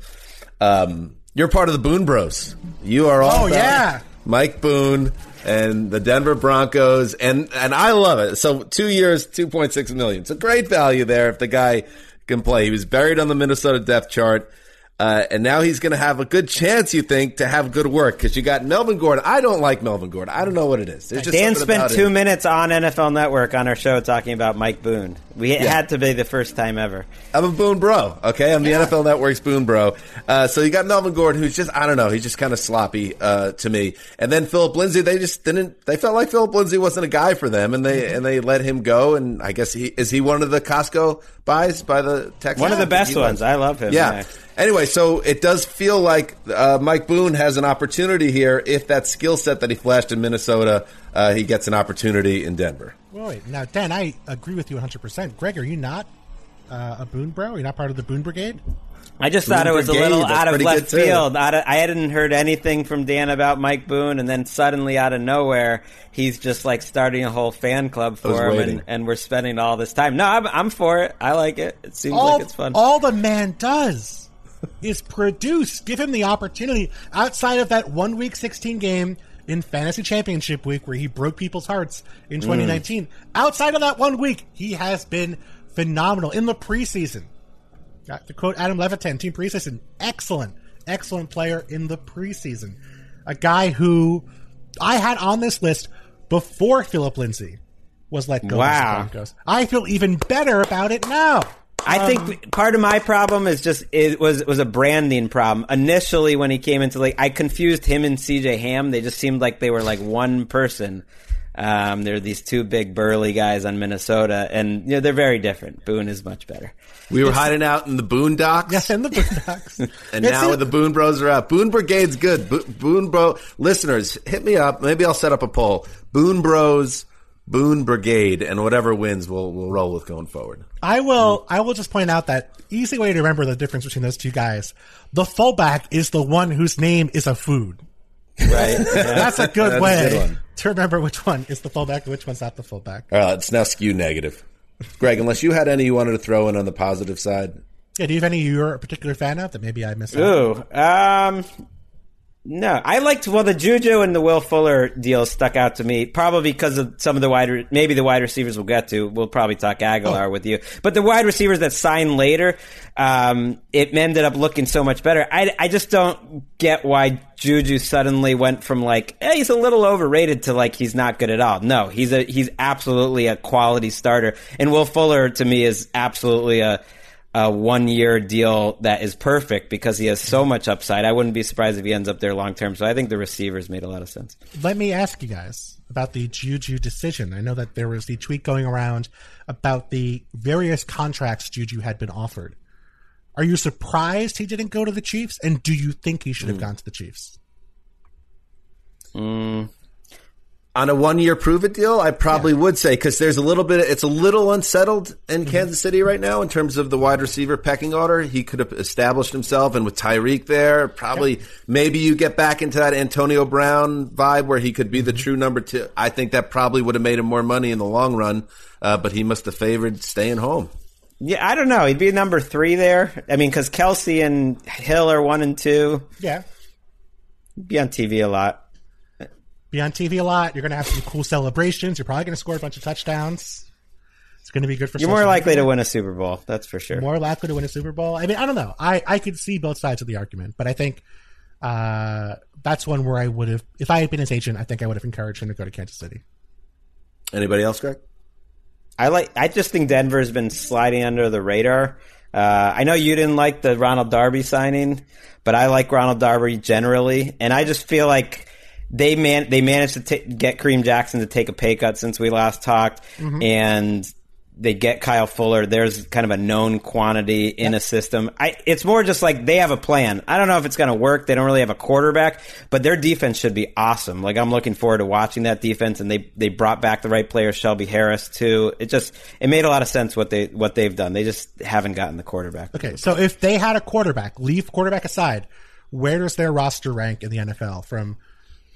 Um, you're part of the Boone Bros. You are all Oh, yeah. Mike Boone and the Denver Broncos, and and I love it. So two years, two point six million. It's a great value there if the guy can play. He was buried on the Minnesota depth chart. Uh, and now he's going to have a good chance, you think, to have good work because you got Melvin Gordon. I don't like Melvin Gordon. I don't know what it is. There's just Dan spent two him. minutes on NFL Network on our show talking about Mike Boone. We Yeah. had to be the first time ever. I'm a Boone bro. Okay, I'm the NFL Network's Boone bro. Uh, so you got Melvin Gordon, who's just I don't know, he's just kind of sloppy uh, to me. And then Phillip Lindsay, they just didn't. They felt like Phillip Lindsay wasn't a guy for them, and they and they let him go. And I guess he is he one of the Costco buys by the Texans. One of the best ones. I love him. Yeah. Anyway, so it does feel like uh, Mike Boone has an opportunity here if that skill set that he flashed in Minnesota, uh, he gets an opportunity in Denver. Well, wait, now Dan, I agree with you 100%. Greg, are you not uh, a Boone bro? Are You're not part of the Boone Brigade? I just Boone thought it was Brigade, a little out of left field. Out of, I hadn't heard anything from Dan about Mike Boone, and then suddenly, out of nowhere, he's just like starting a whole fan club for him, and, and we're spending all this time. No, I'm, I'm for it. I like it. It seems all, like it's fun. all the man does is produce. Give him the opportunity outside of that one week 16 game in fantasy championship week where he broke people's hearts in mm. 2019. Outside of that one week, he has been phenomenal in the preseason. Got to quote Adam Levitan, team preseason, excellent, excellent player in the preseason. A guy who I had on this list before Phillip Lindsay was let go. Wow. I feel even better about it now. I Um, think part of my problem is just it was was a branding problem. Initially, when he came into like, I confused him and CJ Ham. They just seemed like they were like one person. Um, they're these two big burly guys on Minnesota, and you know they're very different. Boone is much better. We were hiding out in the Boondocks. Yes, in the Boondocks. And It's now in- the Boone Bros are out. Boone Brigade's good. Bo- Boone Bro listeners, hit me up. Maybe I'll set up a poll. Boone Bros, Boone Brigade, and whatever wins, we'll we'll roll with going forward. I will. I will just point out that easy way to remember the difference between those two guys. The fullback is the one whose name is a food. Right? That's a good That's a way good to remember which one is the fullback and which one's not the fullback. All right, let's now skew negative. Greg, unless you had any you wanted to throw in on the positive side, Yeah, do you have any you're a particular fan of that maybe I missed? out? Ooh, um, no, I liked well the Juju and the Will Fuller deals stuck out to me probably because of some of the wide maybe the wide receivers we'll get to. We'll probably talk Agholor with you, but the wide receivers that signed later, um, it ended up looking so much better. I I just don't get why Juju suddenly went from like eh, he's a little overrated to like he's not good at all. No, he's a he's absolutely a quality starter, and Will Fuller to me is absolutely a a one year deal that is perfect because he has so much upside. I wouldn't be surprised if he ends up there long term. So I think the receivers made a lot of sense. Let me ask you guys about the Juju decision. I know that there was the tweet going around about the various contracts Juju had been offered. Are you surprised he didn't go to the Chiefs? And do you think he should have hmm. gone to the Chiefs? Hmm. On a one year prove it deal, I probably would say because there's a little bit, it's a little unsettled in Mm-hmm. Kansas City right now in terms of the wide receiver pecking order. He could have established himself, and with Tyreek there, probably maybe you get back into that Antonio Brown vibe where he could be the Mm-hmm. true number two. I think that probably would have made him more money in the long run, uh, but he must have favored staying home. Yeah, I don't know. He'd be number three there. I mean, because Kelce and Hill are one and two. Yeah. Be on TV a lot. Be on TV a lot. You're going to have some cool celebrations. You're probably going to score a bunch of touchdowns. It's going to be good for You're more likely media. to win a Super Bowl. That's for sure. more likely to win a Super Bowl. I mean, I don't know. I, I could see both sides of the argument, but I think uh, that's one where I would have, if I had been his agent, I think I would have encouraged him to go to Kansas City. Anybody else, Greg? I like. I just think Denver's been sliding under the radar. Uh, I know you didn't like the Ronald Darby signing, but I like Ronald Darby generally, and I just feel like they man they managed to ta- get Kareem Jackson to take a pay cut since we last talked, mm-hmm. and they get Kyle Fuller. There's kind of a known quantity in a system. I, it's more just like they have a plan. I don't know if it's going to work. They don't really have a quarterback, but their defense should be awesome. Like I'm looking forward to watching that defense, and they they brought back the right player, Shelby Harris too. It just it made a lot of sense what they what they've done. They just haven't gotten the quarterback. Okay, so if they had a quarterback, leave quarterback aside, where does their roster rank in the NFL from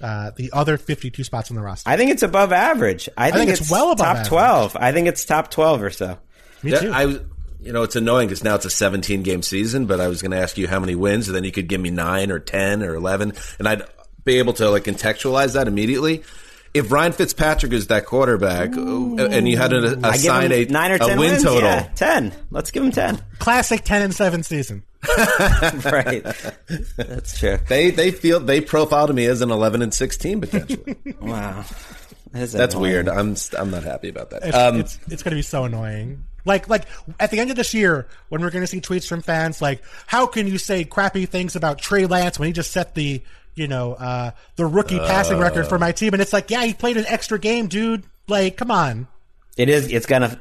uh, the other 52 spots on the roster? I think it's above average. I think, think it's it's, well above top average. twelve. I think it's top twelve or so. Me Yeah, too. I was. You know, it's annoying because now it's a 17 game season, but I was going to ask you how many wins, and then you could give me nine or 10 or 11, and I'd be able to like contextualize that immediately. If Ryan Fitzpatrick is that quarterback, uh, and you had to assign him a nine or a ten win wins. total, Yeah, ten. Let's give him ten. Classic 10 and 7 season. Right. That's true. they they feel they profiled me as an 11 and 16 potentially. Wow. That is That's annoying. weird. I'm I'm not happy about that. It's, Um, it's, it's going to be so annoying. Like, like at the end of this year, when we're going to see tweets from fans like, "How can you say crappy things about Trey Lance when he just set the, you know, uh, the rookie passing record for my team?" And it's like, yeah, he played an extra game, dude. Like, come on. It is. It's gonna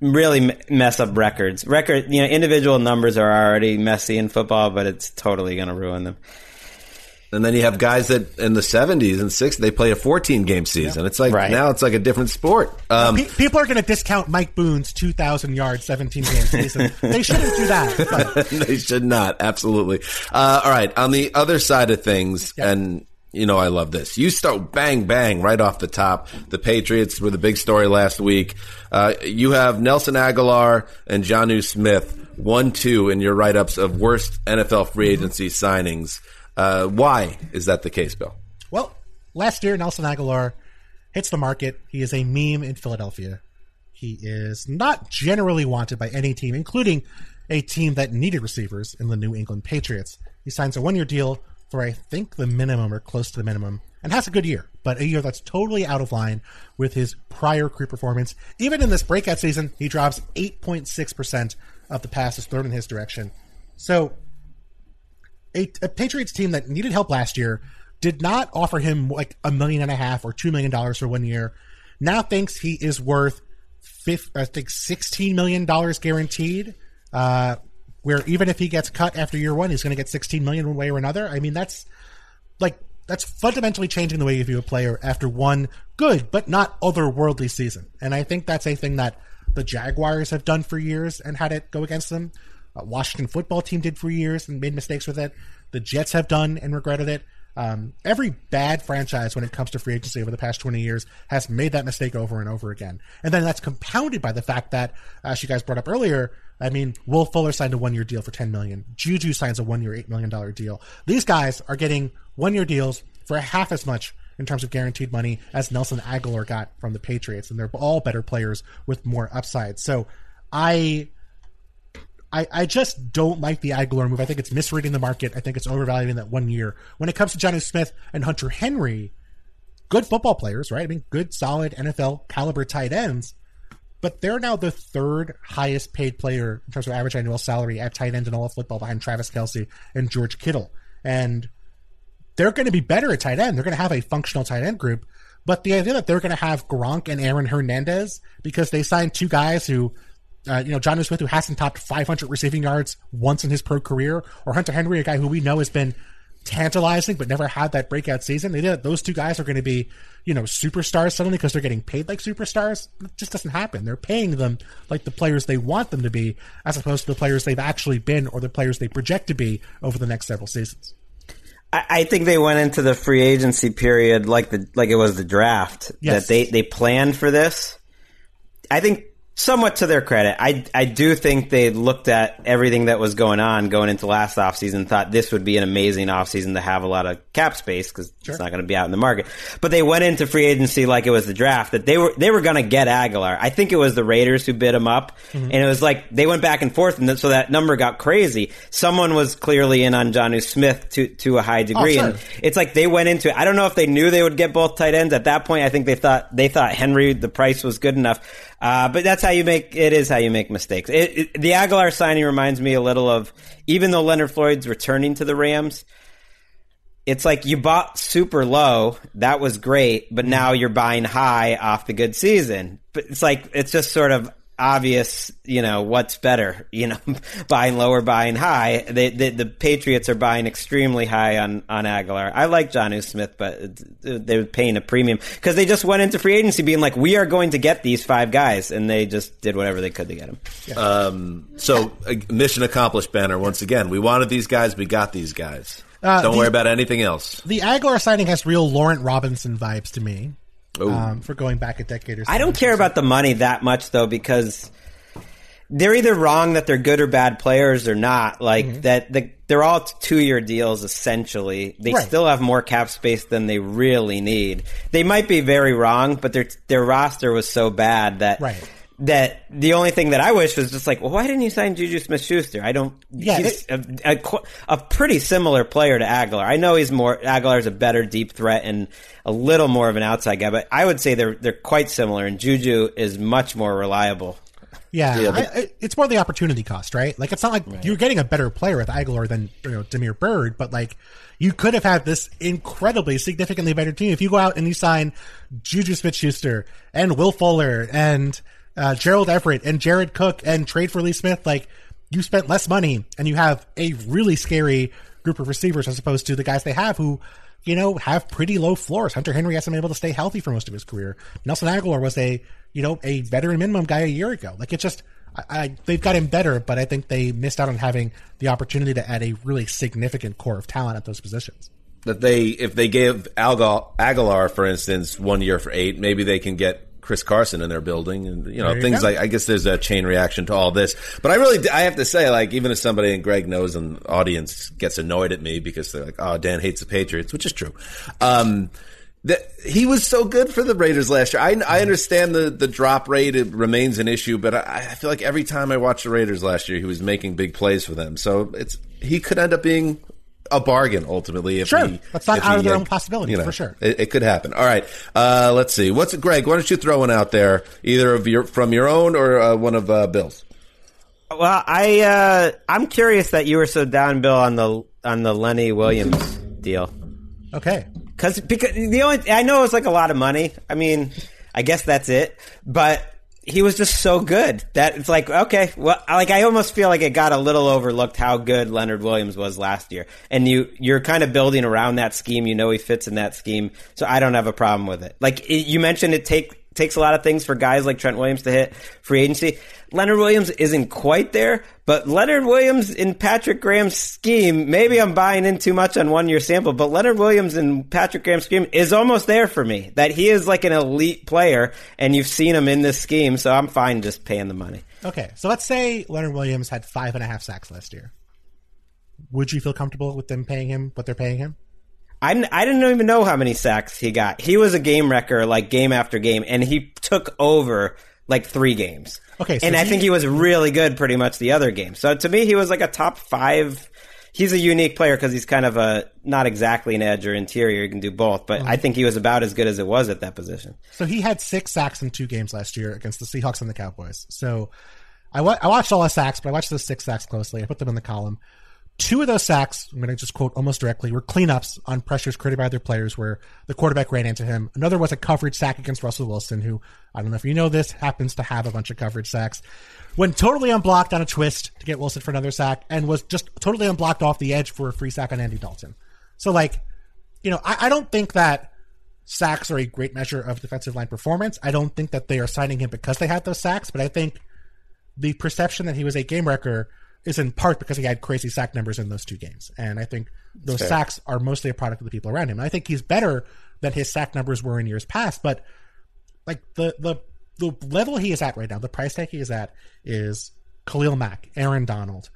really mess up records. Record. You know, individual numbers are already messy in football, but it's totally gonna ruin them. and then you have guys that in the 70s and 60s they play a 14 game season. It's like Right. now it's like a different sport. Um, Pe- people are going to discount Mike Boone's 2,000 yard, 17 game season. they shouldn't do that. They should not. Absolutely. Uh, all right. On the other side of things, and you know, I love this. You start bang bang right off the top. The Patriots were the big story last week. Uh, you have Nelson Agholor and Jonnu Smith one two in your write ups of worst NFL free agency signings. Uh, why is that the case, Bill? Well, last year, Nelson Agholor hits the market. He is a meme in Philadelphia. He is not generally wanted by any team, including a team that needed receivers in the New England Patriots. He signs a one year deal for, I think, the minimum or close to the minimum, and has a good year, but a year that's totally out of line with his prior career performance. Even in this breakout season, he drops 8.6% of the passes thrown in his direction. So a, a Patriots team that needed help last year did not offer him like a million and a half or two million dollars for one year. Now thinks he is worth, I think, sixteen million dollars guaranteed. Uh, where even if he gets cut after year one, he's going to get sixteen million one way or another. I mean, that's like that's fundamentally changing the way you view a player after one good but not otherworldly season. And I think that's a thing that the Jaguars have done for years and had it go against them. Uh, Washington football team did for years and made mistakes with it. The Jets have done and regretted it. Um, every bad franchise when it comes to free agency over the past 20 years has made that mistake over and over again. And then that's compounded by the fact that, as you guys brought up earlier, I mean, Will Fuller signed a one year deal for 10 million. Juju signs a one year, $8 million deal. These guys are getting one year deals for half as much in terms of guaranteed money as Nelson Agholor got from the Patriots. And they're all better players with more upside. So I, I, I just don't like the Agholor move. I think it's misreading the market. I think it's overvaluing that one year. When it comes to Jonnu Smith and Hunter Henry, good football players, right? I mean, good, solid NFL caliber tight ends, but they're now the third highest paid player in terms of average annual salary at tight end in all of football behind Travis Kelce and George Kittle. And they're going to be better at tight end. They're going to have a functional tight end group. But the idea that they're going to have Gronk and Aaron Hernandez because they signed two guys who uh, you know, Jonnu Smith, who hasn't topped 500 receiving yards once in his pro career, or Hunter Henry, a guy who we know has been tantalizing but never had that breakout season. They did those two guys are going to be, you know, superstars suddenly because they're getting paid like superstars. It just doesn't happen. They're paying them like the players they want them to be, as opposed to the players they've actually been or the players they project to be over the next several seasons. I, I think they went into the free agency period like the like it was the draft. Yes. That they they planned for this. I think somewhat to their credit, I I do think they looked at everything that was going on going into last offseason, thought this would be an amazing offseason to have a lot of cap space because it's not going to be out in the market. But they went into free agency like it was the draft that they were they were going to get Agholor. I think it was the Raiders who bid him up, mm-hmm. and it was like they went back and forth, and so that number got crazy. Someone was clearly in on Jonnu Smith to to a high degree, oh, sure. and it's like they went into it. I don't know if they knew they would get both tight ends at that point. I think they thought they thought Henry the price was good enough. Uh, but that's how you make it is how you make mistakes. It, it, the Agholor signing reminds me a little of even though Leonard Floyd's returning to the Rams, it's like you bought super low, that was great, but now you're buying high off the good season. But it's like it's just sort of obvious, you know, what's better, you know, buying low or buying high. They, the the Patriots are buying extremely high on on Agholor. I like Jonnu Smith, but they're paying a premium because they just went into free agency being like, we are going to get these five guys, and they just did whatever they could to get them. Um, so uh, mission accomplished, Banner. Once again, we wanted these guys, we got these guys. Uh, Don't the- worry about anything else. The Agholor signing has real Laurent Robinson vibes to me. Um, for going back a decade or so. I don't care about the money that much though because they're either wrong that they're good or bad players or not. Like Mm-hmm. that, the, they're all two year deals essentially. They Right. still have more cap space than they really need. They might be very wrong, but their their roster was so bad that Right. That the only thing that I wish was just like, well, why didn't you sign Juju Smith Schuster? I don't. Yeah, he's a, a, a pretty similar player to Agholor. I know he's more Agholor's a better deep threat and a little more of an outside guy, but I would say they're they're quite similar. And Juju is much more reliable. Yeah, Yeah, but- I, it's more the opportunity cost, right? Like it's not like you're getting a better player with Agholor than you know Damiere Byrd, but like you could have had this incredibly significantly better team if you go out and you sign Juju Smith-Schuster and Will Fuller and uh, Gerald Everett and Jared Cook and trade for Lee Smith. Like you spent less money and you have a really scary group of receivers as opposed to the guys they have who. You know, have pretty low floors. Hunter Henry hasn't been able to stay healthy for most of his career. Nelson Agholor was a, you know, a veteran minimum guy a year ago. Like it just, I, I, they've got him better, but I think they missed out on having the opportunity to add a really significant core of talent at those positions. that they if they give Agholor, for instance, one year for eight, maybe they can get Chris Carson in their building, and you know you things go. like. I guess there's a chain reaction to all this, but I really I have to say, like even if somebody and Greg knows and the audience gets annoyed at me because they're like, "Oh, Dan hates the Patriots," which is true. Um, that he was so good for the Raiders last year. I, I understand the, the drop rate it remains an issue, but I, I feel like every time I watched the Raiders last year, he was making big plays for them. So it's he could end up being a bargain ultimately. If Sure. he, That's not if out he of the had- realm of possibility, for sure. It, it could happen. All right, uh, let's see. What's Greg? Why don't you throw one out there, either of your from your own or uh, one of uh, Bill's? Well, I uh, I'm curious that you were so down, Bill, on the on the Lenny Williams deal. Okay. Cause, because the only, I know it's like a lot of money. I mean, I guess that's it. But he was just so good that it's like, okay, well, like I almost feel like it got a little overlooked how good Leonard Williams was last year. And you, you're kind of building around that scheme. You know, he fits in that scheme. So I don't have a problem with it. Like it, you mentioned, it take, takes a lot of things for guys like Trent Williams to hit free agency. Leonard Williams isn't quite there, but Leonard Williams in Patrick Graham's scheme, maybe I'm buying in too much on one year sample, but Leonard Williams in Patrick Graham's scheme is almost there for me. That he is like an elite player, and you've seen him in this scheme, so I'm fine just paying the money. Okay. So let's say Leonard Williams had five and a half sacks last year. Would you feel comfortable with them paying him what they're paying him? I, I didn't even know how many sacks he got. He was a game wrecker, like game after game, and he took over like three games. Okay, so and I he- think he was really good pretty much the other game. So to me, he was like a top five. He's a unique player because he's kind of a not exactly an edge or interior. He can do both, but Mm-hmm. I think he was about as good as it was at that position. So he had six sacks in two games last year against the Seahawks and the Cowboys. So I, wa- I watched all the sacks, but I watched those six sacks closely. I put them in the column. Two of those sacks, I'm going to just quote almost directly, were cleanups on pressures created by other players where the quarterback ran into him. Another was a coverage sack against Russell Wilson, who, I don't know if you know this, happens to have a bunch of coverage sacks. Went totally unblocked on a twist to get Wilson for another sack and was just totally unblocked off the edge for a free sack on Andy Dalton. So like, you know, I, I don't think that sacks are a great measure of defensive line performance. I don't think that they are signing him because they had those sacks, but I think the perception that he was a game wrecker is in part because he had crazy sack numbers in those two games. And I think those fair. sacks are mostly a product of the people around him. And I think he's better than his sack numbers were in years past, but like the the the level he is at right now, the price tag he is at is Khalil Mack, Aaron Donald,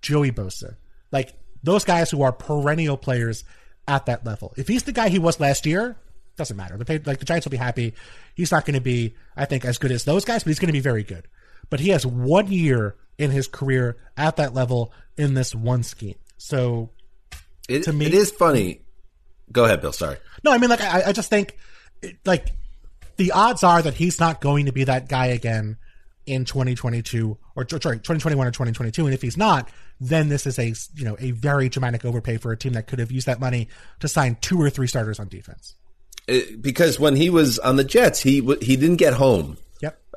Joey Bosa. Like those guys who are perennial players at that level. If he's the guy he was last year, doesn't matter. The like the Giants will be happy. He's not going to be, I think, as good as those guys, but he's going to be very good. But he has one year in his career at that level in this one scheme. So It, to me- it is funny. Go ahead, Bill. Sorry. No, I mean, like, I, I just think, like, the odds are that he's not going to be that guy again in 2022 or sorry, 2021 or 2022. And if he's not, then this is a you know a very dramatic overpay for a team that could have used that money to sign two or three starters on defense. It- because when he was on the Jets, he he didn't get home.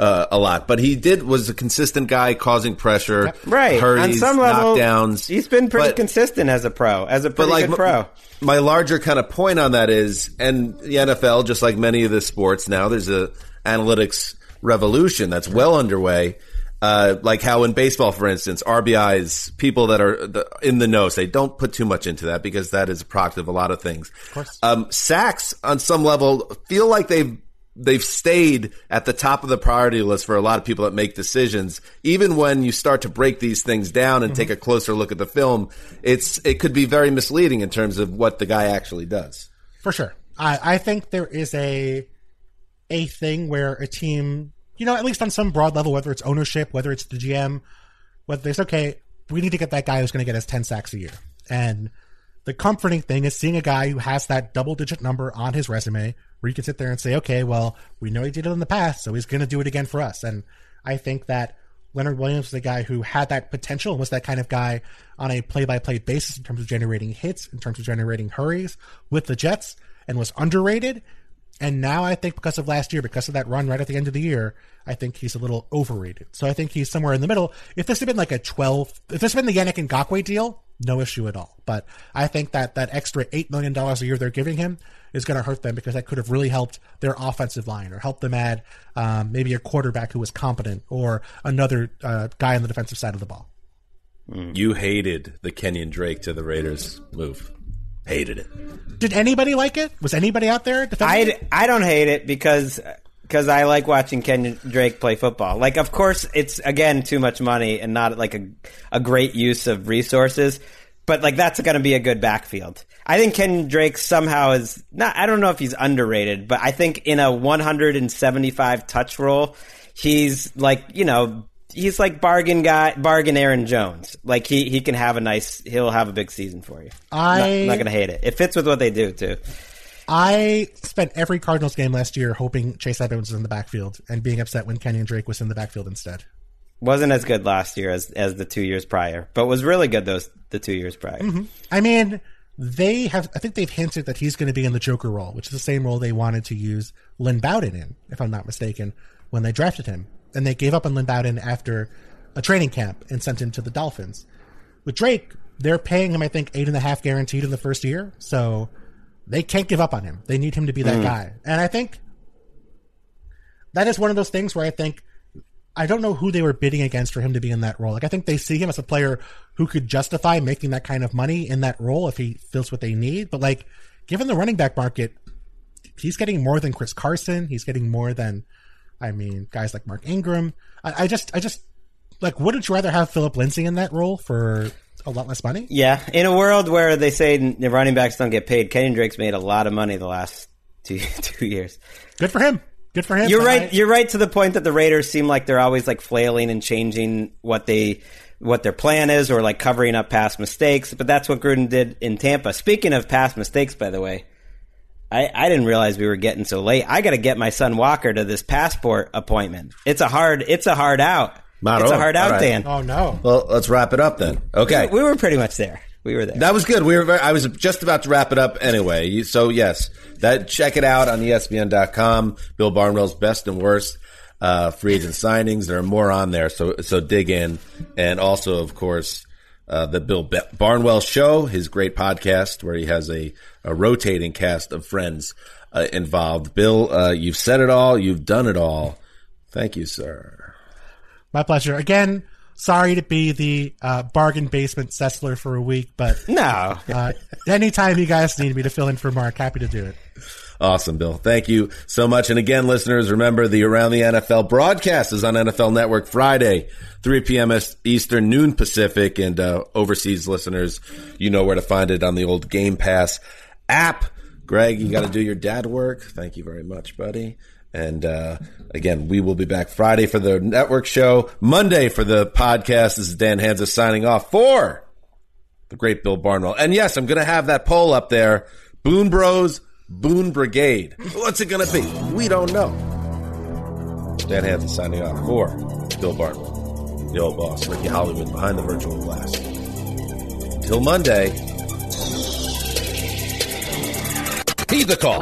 Uh, a lot, but he did was a consistent guy causing pressure, Right. hurries, On some level, knockdowns. he's been pretty But- consistent as a pro, as a pretty like good pro. my larger kind of point on that is, and the NFL, just like many of the sports now, there's a analytics revolution that's well underway. Uh, like how in baseball, for instance, RBIs, people that are the, in the know say don't put too much into that because that is a product of a lot of things. Of course. Um, sacks on some level feel like they've they've stayed at the top of the priority list for a lot of people that make decisions. Even when you start to break these things down and take a closer look at the film, it's it could be very misleading in terms of what the guy actually does. For sure. I, I think there is a a thing where a team, you know, at least on some broad level, whether it's ownership, whether it's the GM, whether it's okay, we need to get that guy who's going to get us 10 sacks a year. And the comforting thing is seeing a guy who has that double digit number on his resume where you can sit there and say, okay, well, we know he did it in the past, so he's going to do it again for us. And I think that Leonard Williams is the guy who had that potential, was that kind of guy on a play by play basis in terms of generating hits, in terms of generating hurries with the Jets, and was underrated. And now I think because of last year, because of that run right at the end of the year, I think he's a little overrated. So I think he's somewhere in the middle. If this had been like a 12, if this had been the Yannick Ngakoue deal, no issue at all. But I think that that extra $8 million a year they're giving him is going to hurt them because that could have really helped their offensive line or helped them add um, maybe a quarterback who was competent or another uh, guy on the defensive side of the ball. You hated the Kenyon Drake to the Raiders move. Hated it. Did anybody like it? Was anybody out there? I, I don't hate it because because I like watching Drake play football. Like, of course, it's again too much money and not like a a great use of resources. But like that's going to be a good backfield. I think Kenyon Drake somehow is not. I don't know if he's underrated, but I think in a 175 touch role, he's like you know he's like bargain guy, bargain Aaron Jones. Like he he can have a nice. He'll have a big season for you. I- I'm not, not going to hate it. It fits with what they do too. I spent every Cardinals game last year hoping Chase Edmonds was in the backfield and being upset when Kenyon Drake was in the backfield instead. wasn't as good last year as as the two years prior, but was really good those the two years prior. Mm-hmm. I mean, they have. I think they've hinted that he's going to be in the Joker role, which is the same role they wanted to use Lynn Bowden in, if I'm not mistaken, when they drafted him, and they gave up on Lynn Bowden after a training camp and sent him to the Dolphins. With Drake, they're paying him, I think, eight and a half guaranteed in the first year, so they can't give up on him. They need him to be that mm. guy, and I think that is one of those things where I think I don't know who they were bidding against for him to be in that role. Like I think they see him as a player who could justify making that kind of money in that role if he feels what they need. But like, given the running back market, he's getting more than Chris Carson. He's getting more than, I mean, guys like Mark Ingram. I, I just, I just like, wouldn't you rather have Phillip Lindsay in that role for a lot less money? Yeah, in a world where they say the running backs don't get paid, Kenyon Drake's made a lot of money the last two two years. Good for him. Good for him. You're But right. You're right to the point that the Raiders seem like they're always like flailing and changing what they what their plan is, or like covering up past mistakes. But that's what Gruden did in Tampa. Speaking of past mistakes, by the way, I, I didn't realize we were getting so late. I got to get my son Walker to this passport appointment. It's a hard. It's a hard out. Not it's a hard out, All right. Dan. oh no. Well, let's wrap it up then. Okay. We were pretty much there. We were there. That was good. We were. Very, I was just about to wrap it up anyway. So yes, that check it out on ESPN.com. Bill Barnwell's best and worst uh, free agent signings. There are more on there, so so dig in. And also, of course, uh, the Bill Barnwell Show, his great podcast where he has a, a rotating cast of friends uh, involved. Bill, uh, you've said it all. You've done it all. Thank you, sir. My pleasure. Again, sorry to be the uh, bargain basement Sessler for a week, but no. uh, anytime you guys need me to fill in for Marc, happy to do it. Awesome, Bill. Thank you so much. And again, listeners, remember the Around the NFL broadcast is on NFL Network Friday, 3 p.m. Eastern, noon Pacific. And uh, overseas listeners, you know where to find it on the old Game Pass app. Greg, you got to do your dad work. Thank you very much, buddy. And uh, again, we will be back Friday for the network show, Monday for the podcast. This is Dan Hanzus signing off for the great Bill Barnwell. And yes, I'm going to have that poll up there. Boone Bros Boone Brigade. What's it going to be? We don't know. Dan Hanzus signing off for Bill Barnwell, the old boss, Ricky Hollywood behind the virtual glass. Until Monday, heed the call.